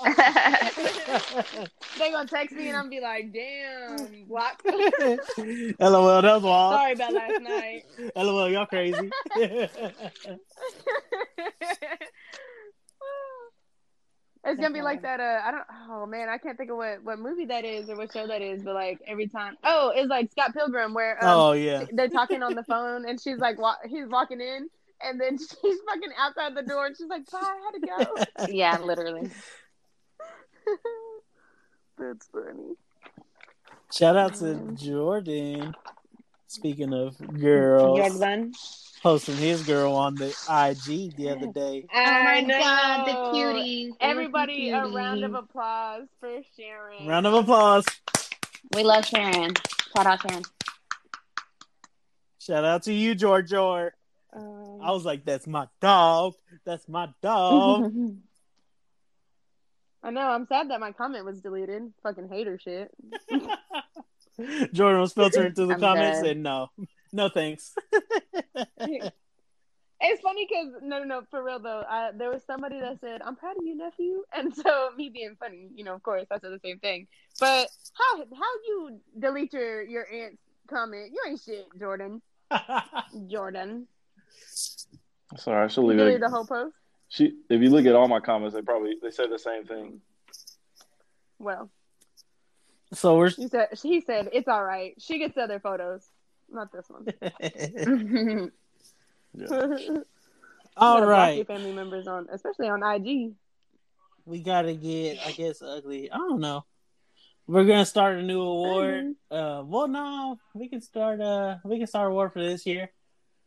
at they gonna text me and I'm be like, "Damn, block." LOL, that was wild. Sorry about last night. LOL, y'all crazy. It's gonna be like that. Uh, I don't. Oh man, I can't think of what what movie that is or what show that is. But like every time, oh, it's like Scott Pilgrim where um, oh yeah. they're talking on the phone and she's like, wa- he's walking in. And then she's fucking outside the door, and she's like, "Bye, I had to go." Yeah, literally. That's funny. Shout out to Jordan. Speaking of girls, Jordan. posting his girl on the IG the other day. Oh my know. god, the cuties. The Everybody, a round of applause for Sharon. Round of applause. We love Sharon. Shout out Sharon. Shout out to you, George George. Um, I was like, that's my dog. That's my dog. I know. I'm sad that my comment was deleted. Fucking hater shit. Jordan was filtering through the I'm comments dead. and no, no thanks. It's funny because no, no, no, for real though. I, there was somebody that said, "I'm proud of you, nephew," and so me being funny, you know, of course, I said the same thing. But how how you delete your your aunt's comment? You ain't shit, Jordan. Jordan, Sorry, I should leave deleted it. the whole post. She, if you look at all my comments, they probably they said the same thing. Well, so we're you said he said it's all right. She gets other photos, not this one. Yeah. all You gotta block right. your family members on, especially on IG. we gotta get i guess ugly i don't know we're gonna start a new award Mm-hmm. uh well no we can start uh we can start a award for this year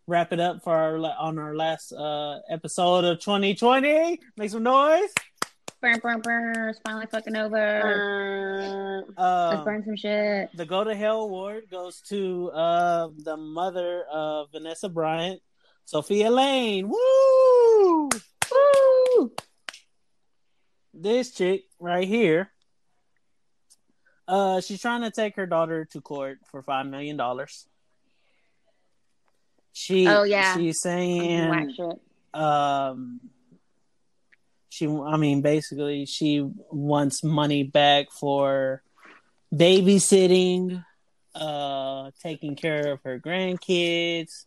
wrap it up for our on our last uh episode of 2020 make some noise burn, burn, burn. It's finally fucking over. Uh, Let's um, burn some shit. the go to hell award goes to uh the mother of vanessa bryant Sofia Laine woo Woo! this chick right here uh she's trying to take her daughter to court for five million dollars she Oh, yeah. she's saying um she i mean basically she wants money back for babysitting uh taking care of her grandkids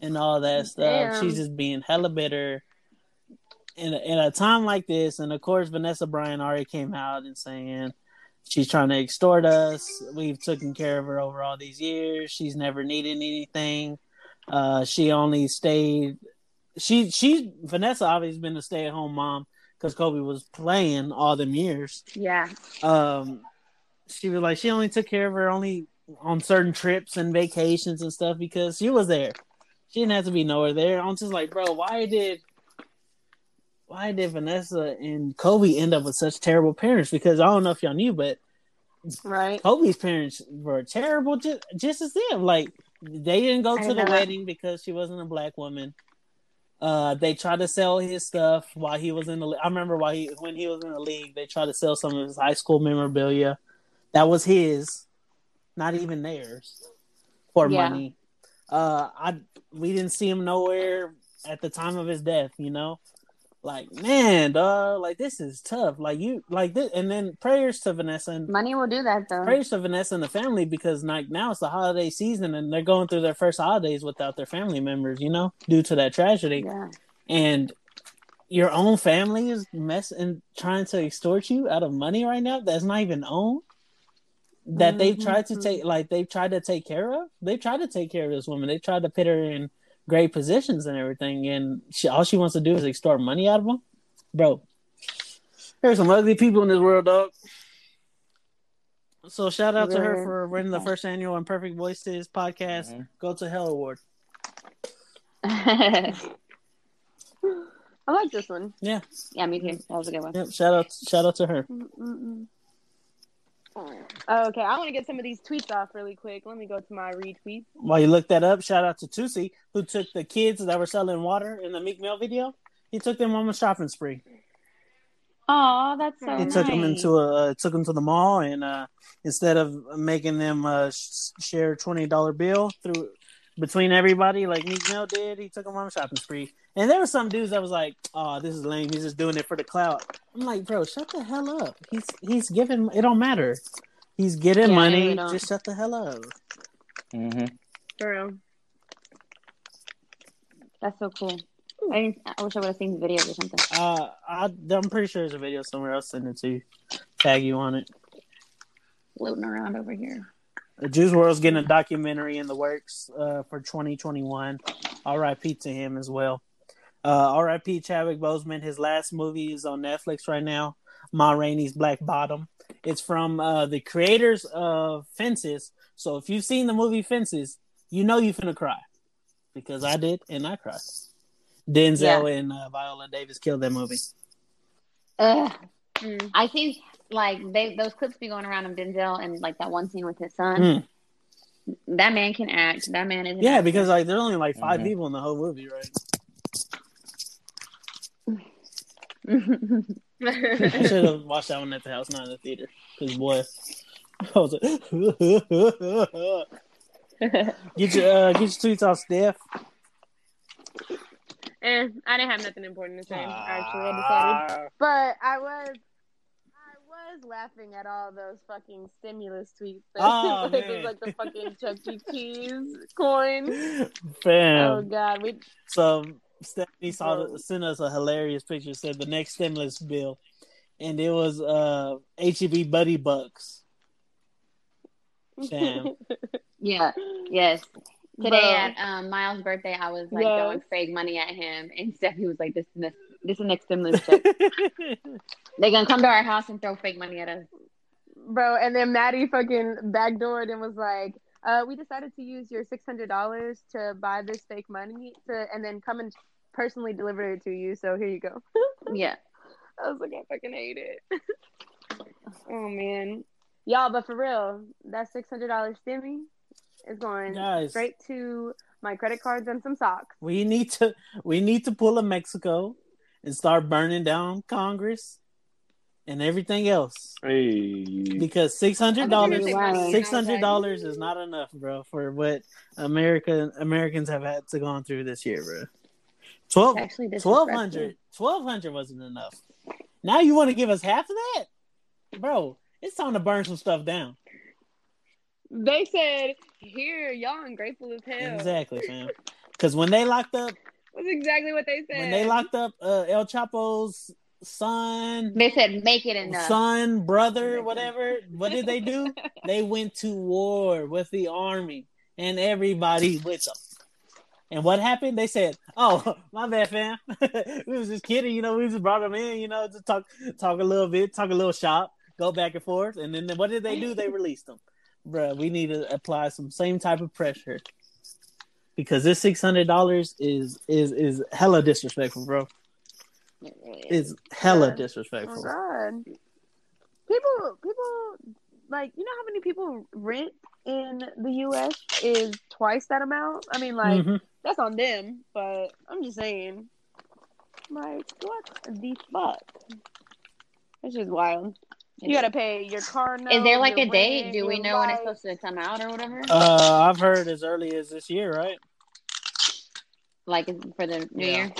and all that stuff. Damn. she's just being hella bitter. In a, in a time like this and of course vanessa bryant already came out and saying she's trying to extort us. We've taken care of her over all these years. She's never needed anything. Uh she only stayed she she Vanessa obviously been a stay at home mom because Kobe was playing all them years. Yeah. Um, she was like she only took care of her only on certain trips and vacations and stuff because she was there. She didn't have to be nowhere there. I'm just like, bro, why did why did Vanessa and Kobe end up with such terrible parents? Because I don't know if y'all knew, but right. Kobe's parents were terrible, just, just as them. Like they didn't go I to the know wedding because she wasn't a black woman. Uh, they tried to sell his stuff while he was in the. I remember while he when he was in the league, they tried to sell some of his high school memorabilia. That was his, not even theirs, for Yeah. money. Uh, I we didn't see him nowhere at the time of his death. You know, like man, dog, like this is tough. Like you, like this, and then prayers to Vanessa and Money will do that though. prayers to Vanessa and the family because like now it's the holiday season and they're going through their first holidays without their family members, you know, due to that tragedy. Yeah. And your own family is messing trying to extort you out of money right now that's not even owned. that they've tried to Mhm. take like they've tried to take care of. They've tried to take care of this woman. They tried to put her in great positions and everything, and she, all she wants to do is extort money out of them, bro. There's some ugly people in this world, dog. So shout out to her for winning the first annual Imperfect Voices podcast. Mhm. Go to Hell Award. I like this one. Yeah, yeah, me too. That was a good one. yep. Shout out, shout out to her. Mm-mm-mm. Okay, I want to get some of these tweets off really quick. Let me go to my retweets. While you look that up, shout out to Tusi who took the kids that were selling water in the Meek Mill video. He took them on a shopping spree. Oh, that's so He nice. took them into a uh, took them to the mall, and uh, instead of making them uh, share twenty dollar bill through between everybody like Meek Mill did, he took them on a shopping spree. And there were some dudes that was like, "Oh, this is lame. He's just doing it for the clout." I'm like, "Bro, shut the hell up. He's he's giving. It don't matter. He's getting Yeah, money. just shut the hell up." hmm For real. That's so cool. I, I wish I would have seen the videos or something. Uh, I, I'm pretty sure there's a video somewhere. I'll send it to you. Tag you on it. Floating around over here. Juice WRLD's getting a documentary in the works uh, for 2021. R.I.P. to him as well. Uh, R.I.P. Chadwick Boseman. His last movie is on Netflix right now. Ma Rainey's Black Bottom. It's from uh, the creators of Fences. So if you've seen the movie Fences, you know you finna cry because I did and I cried. Denzel and uh, Viola Davis killed that movie. Mm. I see, like they those clips be going around of Denzel and like that one scene with his son. Mm. That man can act. That man is. Yeah, actor. because like there's only like 5 Mhm. people in the whole movie, right? I should have watched that one at the house, not in the theater. Because boy, I was like, get your uh, get your tweets off, Steph. Eh, I didn't have nothing important to say. Ah. Actually, I decided, but I was, I was laughing at all those fucking stimulus tweets. That Oh, it man. was like the fucking Chuck E. Cheese coin. Bam. Oh god, we So Stephanie saw Bro. sent us a hilarious picture. Said the next stimulus bill, and it was uh HEB Buddy Bucks. Fam. yeah. Yes. Today Bro. at um, Miles' birthday, I was like Yes. throwing fake money at him, and Stephanie was like, "This is the, this is the next stimulus check. They're gonna come to our house and throw fake money at us." bro. And then Maddie fucking backdoored and was like, uh, "We decided to use your six hundred dollars to buy this fake money to, and then come and personally deliver it to you. So here you go." Yeah. I was like, I fucking hate it. oh man, y'all, but for real, that six hundred dollars stimmy is going Guys. straight to my credit cards and some socks. we need to we need to pull a Mexico and start burning down Congress and everything else. Hey, because six hundred I thought dollars you were gonna say six hundred dollars is not enough, bro, for what America Americans have had to go through this year, bro. Twelve Actually, this twelve hundred twelve hundred wasn't enough. Now you want to give us half of that, bro? It's time to burn some stuff down. They said, "Here, y'all ungrateful as hell." Exactly, fam. Because when they locked up, That's exactly what they said. when they locked up uh, El Chapo's son, They said, "Make it enough." son, brother, whatever. What did they do? they went to war with the army and everybody with them. And what happened? They said, "Oh, my bad, fam. we was just kidding. You know, we just brought them in. You know, to talk, talk a little bit, talk a little shop, go back and forth. And then what did they do? They released them, Bruh, We need to apply some same type of pressure because this six hundred dollars is is is hella disrespectful, bro. It's hella Yeah. disrespectful. Oh God. People, people, like you know how many people rent in the U.S. is twice that amount. I mean, like Mhm. that's on them, but I'm just saying, like what the fuck? It's just wild. You gotta pay your car note. Is there like your a date? Do we your know when it's supposed to come out or whatever? Uh, I've heard as early as this year, right? Like for the new Yeah. year?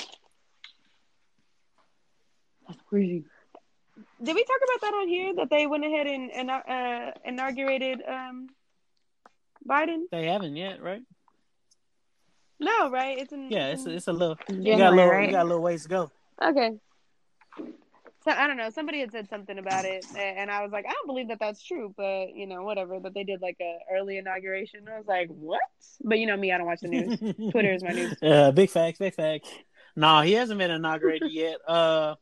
That's crazy. Did we talk about that on here? That they went ahead and, and uh, inaugurated um, Biden? They haven't yet, right? No, right? It's in Yeah, it's in- it's a little. You January, got a little. right? You got a little ways to go. Okay. So I don't know. Somebody had said something about it, and I was like, I don't believe that that's true, but you know, whatever. But they did like a early inauguration. I was like, what? But you know me, I don't watch the news. Twitter is my news. Yeah, big facts, big facts. No, he hasn't been inaugurated yet. Uh,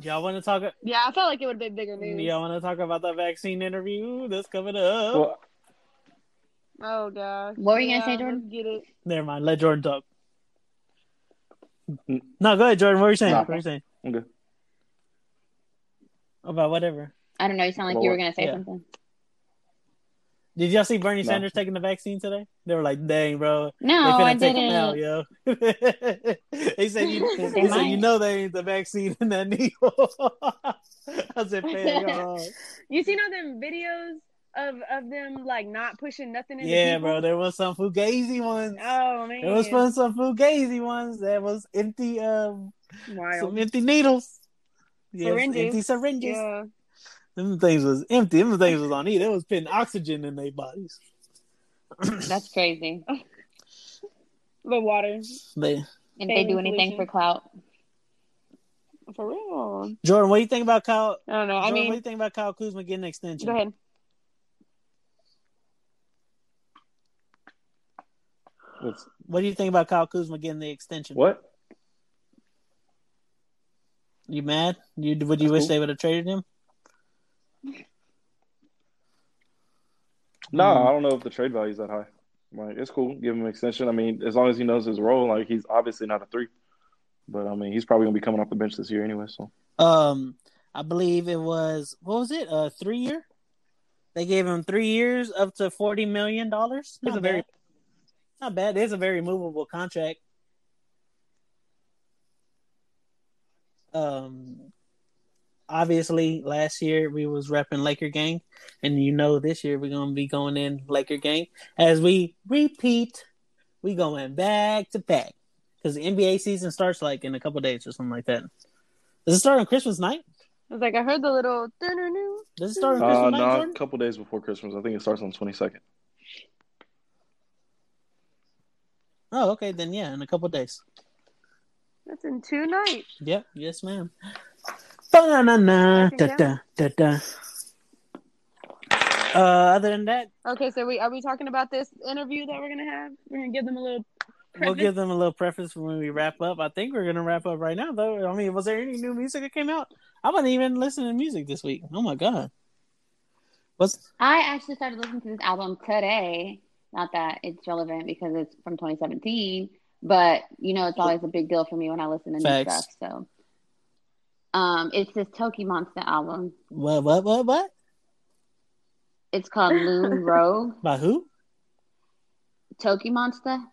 y'all want to talk? Yeah, I felt like it would have been bigger news. Y'all want to talk about the vaccine interview that's coming up? Well, Oh gosh. What were you gonna Yeah, say, Jordan? Get it. Never mind. Let Jordan talk. Mm. No, go ahead, Jordan. What were you saying? Nah. What were you saying I'm good. Oh, about whatever? I don't know. You sound like Well, you were gonna say yeah. something. Did y'all see Bernie No. Sanders taking the vaccine today? They were like, "Dang, bro, No, they I finna take out, didn't. yo." they said, "You." They They said, "You know, they ain't the vaccine in that needle." I said, "Man, y'all." You seen all them videos of of them like not pushing nothing into Yeah, people? bro. There was some fugazi ones. Oh man. There was fun some fugazi ones. That was empty, um, Wild. some empty needles. Yes, Syringes. empty syringes. Yeah. Them things was empty. Them things was on E. They was putting oxygen in their bodies. That's crazy. The water. They, If they do anything solution. for clout, For real. Jordan, what do you think about Kyle? I don't know. Jordan, I mean, what do you think about Kyle Kuzma getting an extension? go ahead. What's, What do you think about Kyle Kuzma getting the extension? what? You mad? You would you That's wish cool. they would have traded him? No, Mm. I don't know if the trade value is that high. Like, it's cool. Give him an extension. I mean, as long as he knows his role, like he's obviously not a three, but I mean, he's probably gonna be coming off the bench this year anyway. So Um, I believe it was what was it? A three year? They gave him three years, up to forty million dollars. It's a Not very bad. Not bad. It's a very movable contract. Um, obviously, last year we was repping Laker gang, and you know this year we're gonna be going in Laker gang as we repeat. We going back to back because the NBA season starts like in a couple days or something like that. Does it start on Christmas night? I was like, I heard the little. Does it start on Christmas uh, night, no, a couple days before Christmas. I think it starts on the twenty second. Oh, okay, then yeah, in a couple days. That's in two nights. Yep, yes, ma'am. Ba-na-na, I da, da, da, da. Uh, other than that, Okay, so we are we talking about this interview that we're gonna have? We're gonna give them a little. we'll give them a little preface when we wrap up. I think we're gonna wrap up right now, though. I mean, was there any new music that came out? I wasn't even listening to music this week. Oh my god, what's I actually started listening to this album today. Not that it's relevant because it's from 2017, but you know, it's always a big deal for me when I listen to new stuff. So, um, it's this TOKiMONSTA album. what what what what It's called Loon Rogue. by who? TOKiMONSTA.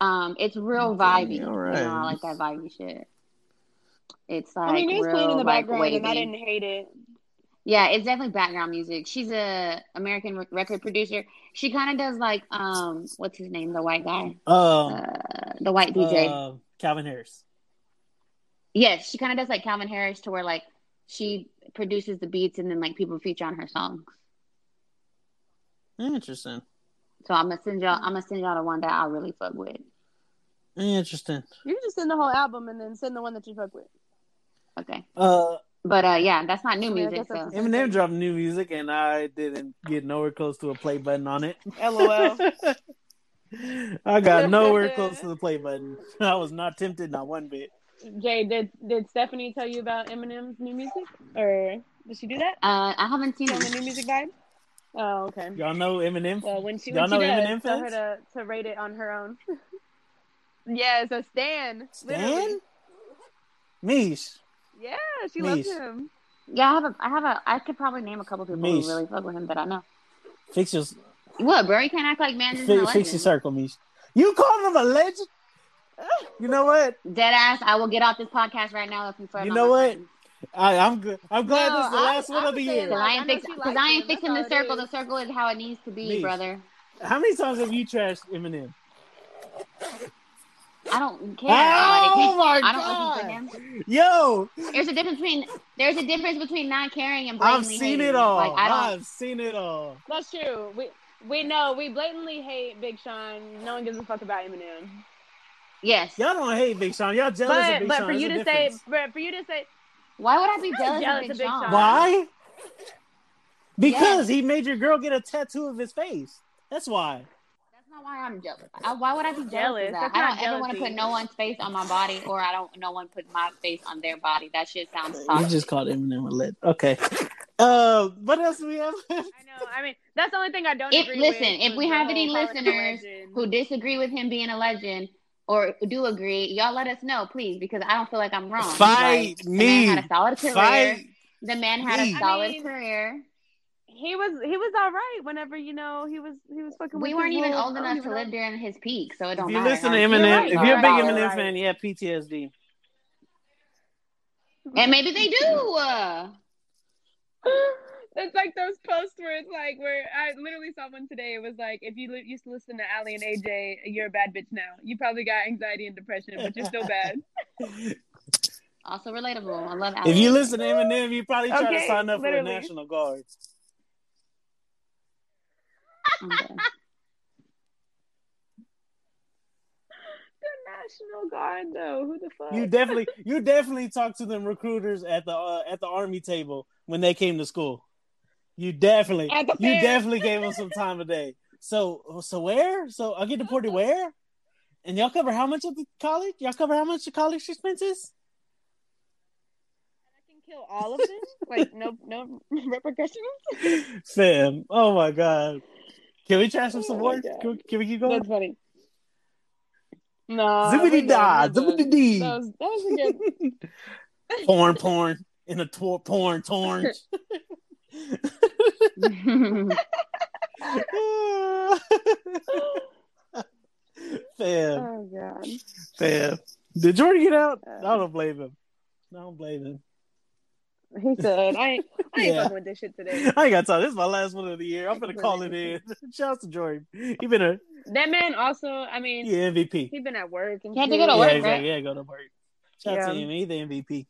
Um, it's real vibey. all right. You know, I like that vibey shit. It's like I mean, it was real, playing in the like, background, and I didn't hate it. Yeah, it's definitely background music. She's a American re- record producer. She kind of does like um, what's his name, the white guy, Uh, uh, the white DJ. uh, Calvin Harris. yes, she kind of does like Calvin Harris, to where like she produces the beats and then like people feature on her songs. Interesting. So I'm gonna send y'all. I'm gonna send y'all the one that I really fuck with. Interesting. You can just send the whole album and then send the one that you fuck with. Okay, Uh, but uh, yeah, that's not new I mean, I music. guess So Eminem dropped new music, and I didn't get nowhere close to a play button on it. LOL. I got nowhere close to the play button. I was not tempted, not one bit. Jay, did did Stephanie tell you about Eminem's new music, or did she do that uh, I haven't seen on the new music vibe? Oh, okay. Y'all know Eminem? Well, when she Y'all when she know does, Eminem tell her to, to rate it on her own. yes, a Stan. Literally. Stan? Mish. Yeah, she loves him. Yeah, I have a. I have a. I could probably name a couple people Mish. who really fuck with him that I know. Fix your, What, bro? You can't act like man isn't a fi- legend. fix your circle, Mish. You called him a legend? You know what? Dead ass. I will get off this podcast right now if you further. You know what? friends. I, I'm good. I'm glad No, this is the I- last one I'm of the year. Because Like, I I ain't know fixing. Because I ain't fixing the circle. The circle is how it needs to be, Niece. brother. How many times have you trashed Eminem? I don't care. Oh like, my I don't listen God. to him. Yo, There's a difference between there's a difference between not caring and I've seen hating. it all. Like I don't. I've seen it all. That's true. We we know we blatantly hate Big Sean. No one gives a fuck about Eminem. Yes. Y'all don't hate Big Sean. Y'all jealous of But Big but Sean. for you to a say, difference. but for you to say, Why would I be jealous, jealous of of Big Big Sean? Sean. Why? Because he made your girl get a tattoo of his face. That's why. That's not why I'm jealous. I, why would I be jealous, Jealous. of that? I don't ever want to put no one's face on my body, or I don't no one put my face on their body. That shit sounds You toxic. just called Eminem a lit. Okay. Uh, what else do we have? I know. I mean, that's the only thing I don't if agree listen, with. if we have any calling him a listeners who disagree with him being a legend or do agree, y'all let us know, please, because I don't feel like I'm wrong. Fight Like, me. The man had a solid career. Fight. The man had me. a I solid mean, career. He was he was all right whenever you know he was he was fucking. We with weren't even little- old enough to live during his peak, so it don't If you matter. listen to huh? Eminem, right, if you're a big you're Eminem right. fan, you have PTSD. and maybe they do. Uh, It's like those posts where it's like where I literally saw one today. It was like if you li- used to listen to Aly and AJ, you're a bad bitch now. You probably got anxiety and depression, but you're still bad. also relatable. I love. If you listen to Eminem, you probably try to sign up for literally. the National Guard. Okay. the National Guard, though. Who the fuck? You definitely, you definitely talked to them recruiters at the uh, at the army table when they came to school. You definitely, you definitely gave them some time of day. So, so where? So I get deported where? And y'all cover how much of the college? Y'all cover how much the college expenses? I can kill all of them. like no no repercussions. Sam, oh my god! Can we try some Oh some more? Can we, can we keep going? That's funny. No. Zippity da, zippity dee. That was that was a good. Porn, porn in a tor- porn, torn. Fam, Oh god. fam. Did Jordan get out? Uh, I don't blame him. I don't blame him. He said, "I ain't, I ain't Yeah. fucking with this shit today." I ain't got time. This is my last one of the year. I'm gonna call it in. Shout out to Jordan. He been a That man also, I mean, he MVP. he been at work and He had to go to work, Yeah, right? Yeah, go to work. Shout out to Yeah. him. He the MVP.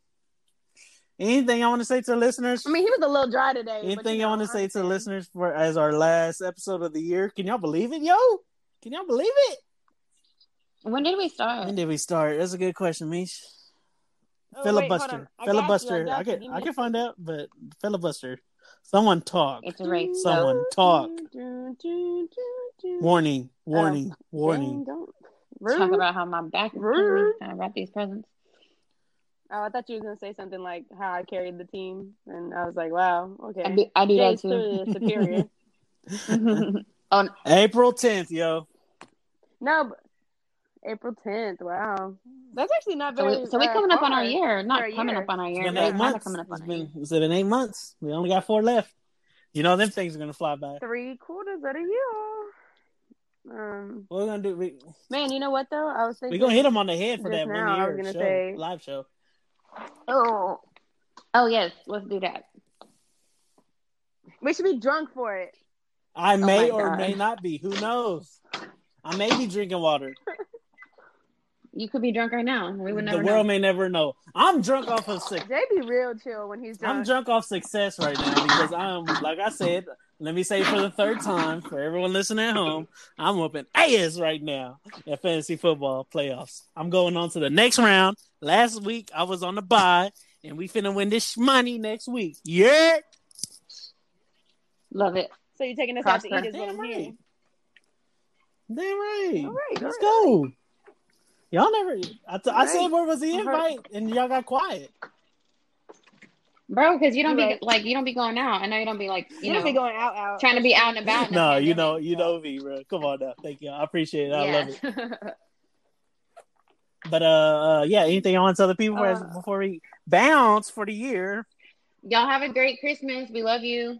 Anything I want to say to the listeners? I mean, he was a little dry today. but, Anything you I want to say to the listeners for as our last episode of the year? Can y'all believe it, yo? Can y'all believe it? when did we start? When did we start? That's a good question, Mish. Oh, wait, filibuster, I I filibuster. I can I can find out, but filibuster. Someone talk. It's a race. Someone So talk. Do, do, do, do. Warning, oh, warning, Dang, warning. don't. talk about how my back is Rude. killing me trying wrap these presents. Oh, I thought you was gonna say something like how I carried the team, and I was like, "Wow, okay." I do, I do that too. the superior. oh, April tenth, yo. no, but April tenth. Wow, that's actually not so very. we, so we uh, coming up on our year. Not coming year. up on our It's year, been eight months. coming up on It's our been year. it's been eight months. We only got four left. You know them things are gonna fly by. Three quarters of the year. Um, What we gonna do? We man, you know what though? I was thinking. we thinking. gonna hit them on the head for that now, one I was year gonna show, say- live show. Oh, oh yes, let's do that. We should be drunk for it. I may Oh or God. may not be. Who knows? I may be drinking water. You could be drunk right now. We would the world know. may never know. I'm drunk off of sick. Jay be real chill when he's drunk. I'm drunk off success right now because I'm, like I said, let me say for the third time for everyone listening at home, I'm whooping ass right now at fantasy football playoffs. I'm going on to the next round. Last week I was on the bye, and we finna win this money next week. Yeah, Love it. So you're taking us out to Prosper. eat is what damn I'm hearing. damn right. All right, Let's all go. Y'all never. I, t- I All said where was the invite, and y'all got quiet. Bro, because you don't You're be like you don't be going out. I know you don't be like you You know don't be going out out. trying to be out and about. in the No, you pandemic, know, you know me, bro. Come on now, thank you. I appreciate it. I yeah. love it. But uh, uh yeah. Anything I want to tell the people as- Uh, before we bounce for the year? Y'all have a great Christmas. We love you.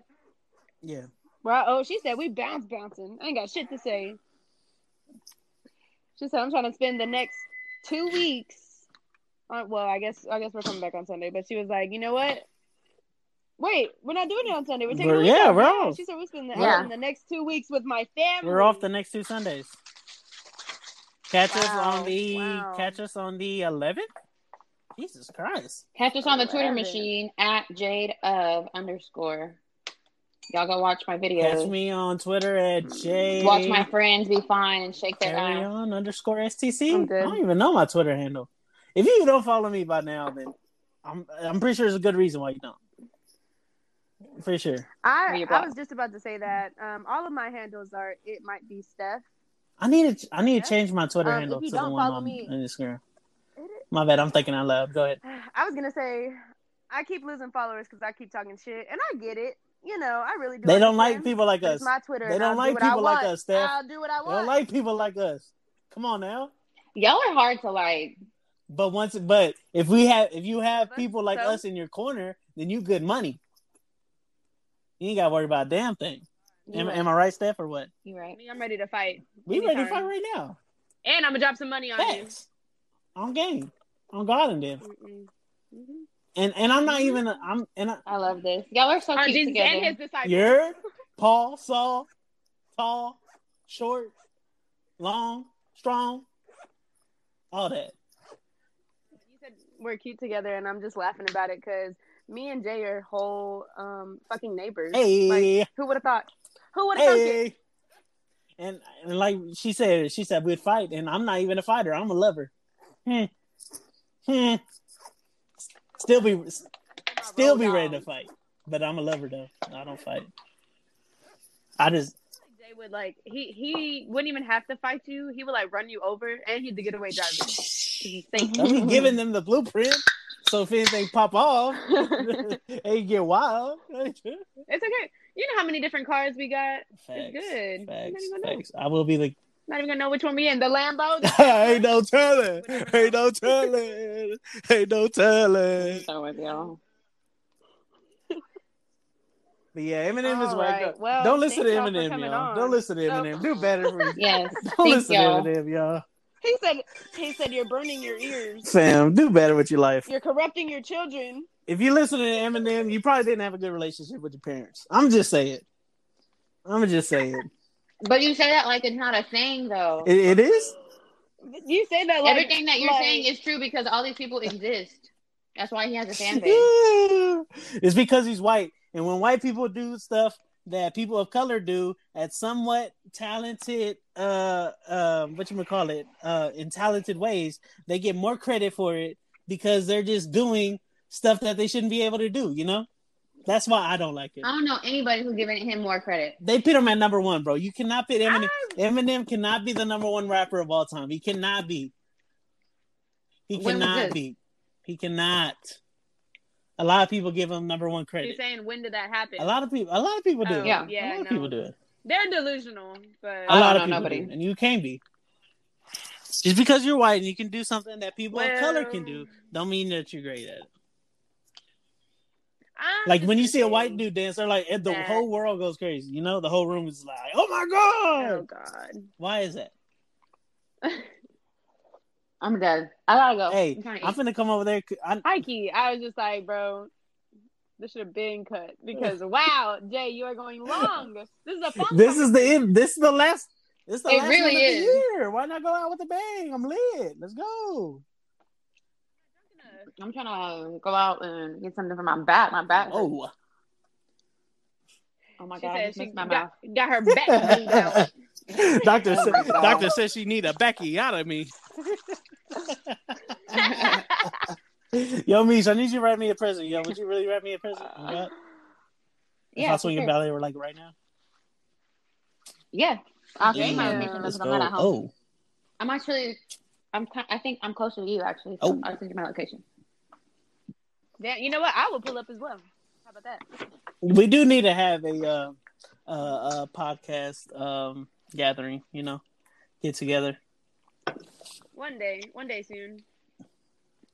Yeah. Well, oh, she said we bounce bouncing. I ain't got shit to say. She said I'm trying to spend the next two weeks. On, well, I guess I guess we're coming back on Sunday, but she was like, you know what? Wait, we're not doing it on Sunday. We're taking We're- a week yeah, off. we're Yeah, off. She said we're spending, Yeah. spending the next two weeks with my family. We're off the next two Sundays. Catch us on the wow. catch us on the 11th. Jesus Christ! Catch us on the Twitter machine at Jade of underscore. Y'all go watch my videos. Catch me on Twitter at J. Watch my friends be fine and shake their carry ass. on underscore STC. I'm I don't even know my Twitter handle. If you don't follow me by now, then I'm I'm pretty sure there's a good reason why you don't. For sure. I I was just about to say that. Um, all of my handles are it might be Steph. I need to I need to change my Twitter Um, handle to the don't one on me- Instagram. My bad. I'm thinking out loud. Go ahead. I was gonna say I keep losing followers because I keep talking shit, and I get it. You know, I really do. They don't like people like us. It's my Twitter. They don't like do people like us, Steph. I'll do what I They want. don't like people like us. Come on now. Y'all are hard to like. But once, but if we have, if you have people like so? us in your corner, then you good money. You ain't got to worry about a damn thing. Am, You am I right, Steph, or what? You right. Me, I'm ready to fight. We ready to fight right now. And I'm gonna drop some money on you. Facts. On game. On God and them. Mm-mm. Mhm. And and I'm not Mhm. even. I'm and I, I love this. Y'all are so On cute Jesus together. and his disciples. you're Paul, Saul, tall, short, long, strong, all that. You said we're cute together, and I'm just laughing about it because me and Jay are whole um fucking neighbors. Hey. Like, who would have thought? Who would have thunk it? Hey. And, and like she said, she said we'd fight, and I'm not even a fighter. I'm a lover. Hmm. Hmm. Still be still be ready to fight, but I'm a lover though. I don't fight. I just Jay would like he he wouldn't even have to fight you. He would like run you over, and he's the getaway driver. 'Cause he's safe. I mean giving them the blueprint. So if anything pop off, they get wild. It's okay. You know how many different cars we got? Facts, good. I'm Facts, even gonna know. facts. I will be the Not even gonna know which one we in. The Lambo. The ain't no telling. Ain't no telling. Ain't no telling. So with y'all. But yeah, Eminem is All right. right. Well, Don't listen to thank y'all Eminem, coming y'all. on. Don't listen to Oh. Eminem. Do better for Yes. Don't listen y'all. to Eminem, y'all. He said. He said you're burning your ears. Sam, do better with your life. You're corrupting your children. If you listen to Eminem, you probably didn't have a good relationship with your parents. I'm just saying. I'm just saying. But you say that like it's not a thing, though. It, it is. You say that like Everything that you're like- saying is true because all these people exist. That's why he has a fan base. it's because he's white, and when white people do stuff that people of color do at somewhat talented, uh, uh, what you call it, uh, in talented ways, they get more credit for it because they're just doing stuff that they shouldn't be able to do. You know, that's why I don't like it. I don't know anybody who's giving him more credit. They put him at number one, bro. You cannot put Eminem. I- Eminem cannot be the number one rapper of all time. He cannot be. He When cannot be. He cannot. A lot of people give him number one credit. You're saying when did that happen? A lot of people. A lot of people do. Oh, it. yeah. yeah, a lot of people do it. They're delusional, but a lot don't of know people nobody. do, and you can be. Just because you're white and you can do something that people of color can do, don't mean that you're great at it. I'm Like when you see a white dude dance, they're like, the whole world goes crazy. You know, the whole room is like, "Oh my god!" Oh god!" Why is that? I'm dead. I gotta go. Hey, I'm I'm finna come over there. I, Heike, I was just like, bro, this should have been cut because wow, Jay, you are going long. This is a fun. this is the end. This is the last. This is the It last really one of is. the year. Why not go out with a bang? I'm lit. Let's go. I'm trying to go out and get something for my back. My back. hurts. Oh, oh my She god! Said just she missed my got, mouth. got her back moved out. doctor Oh said. Doctor said she need a Becky out of me. Yo, Mish, I need you to write me a present. Yo, would you really write me a present? You got- if yeah, I for swing a sure. ballet, we're like right now. Yeah, I'll Yeah. show you my location Let's because I'm go. not at home. Oh, I'm actually, I'm, I think I'm closer to you actually. Oh. I'll send you my location. Yeah, you know what? I will pull up as well. How about that? we do need to have a uh, uh, uh, podcast um, gathering. You know, get together. One day, one day soon.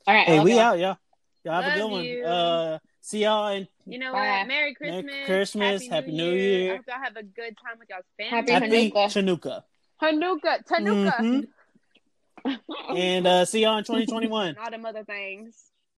All right. Hey, I'll we go. out, y'all. Y'all have a Love good one. Uh, see y'all in You know Bye. what? Merry Merry Christmas. Christmas, Happy New Year. I hope y'all have a good time with y'all's family. Happy Hanukkah. Chanukah. Hanukkah, Tanuka, Mhm. And uh, see y'all in 2021. and all them other things.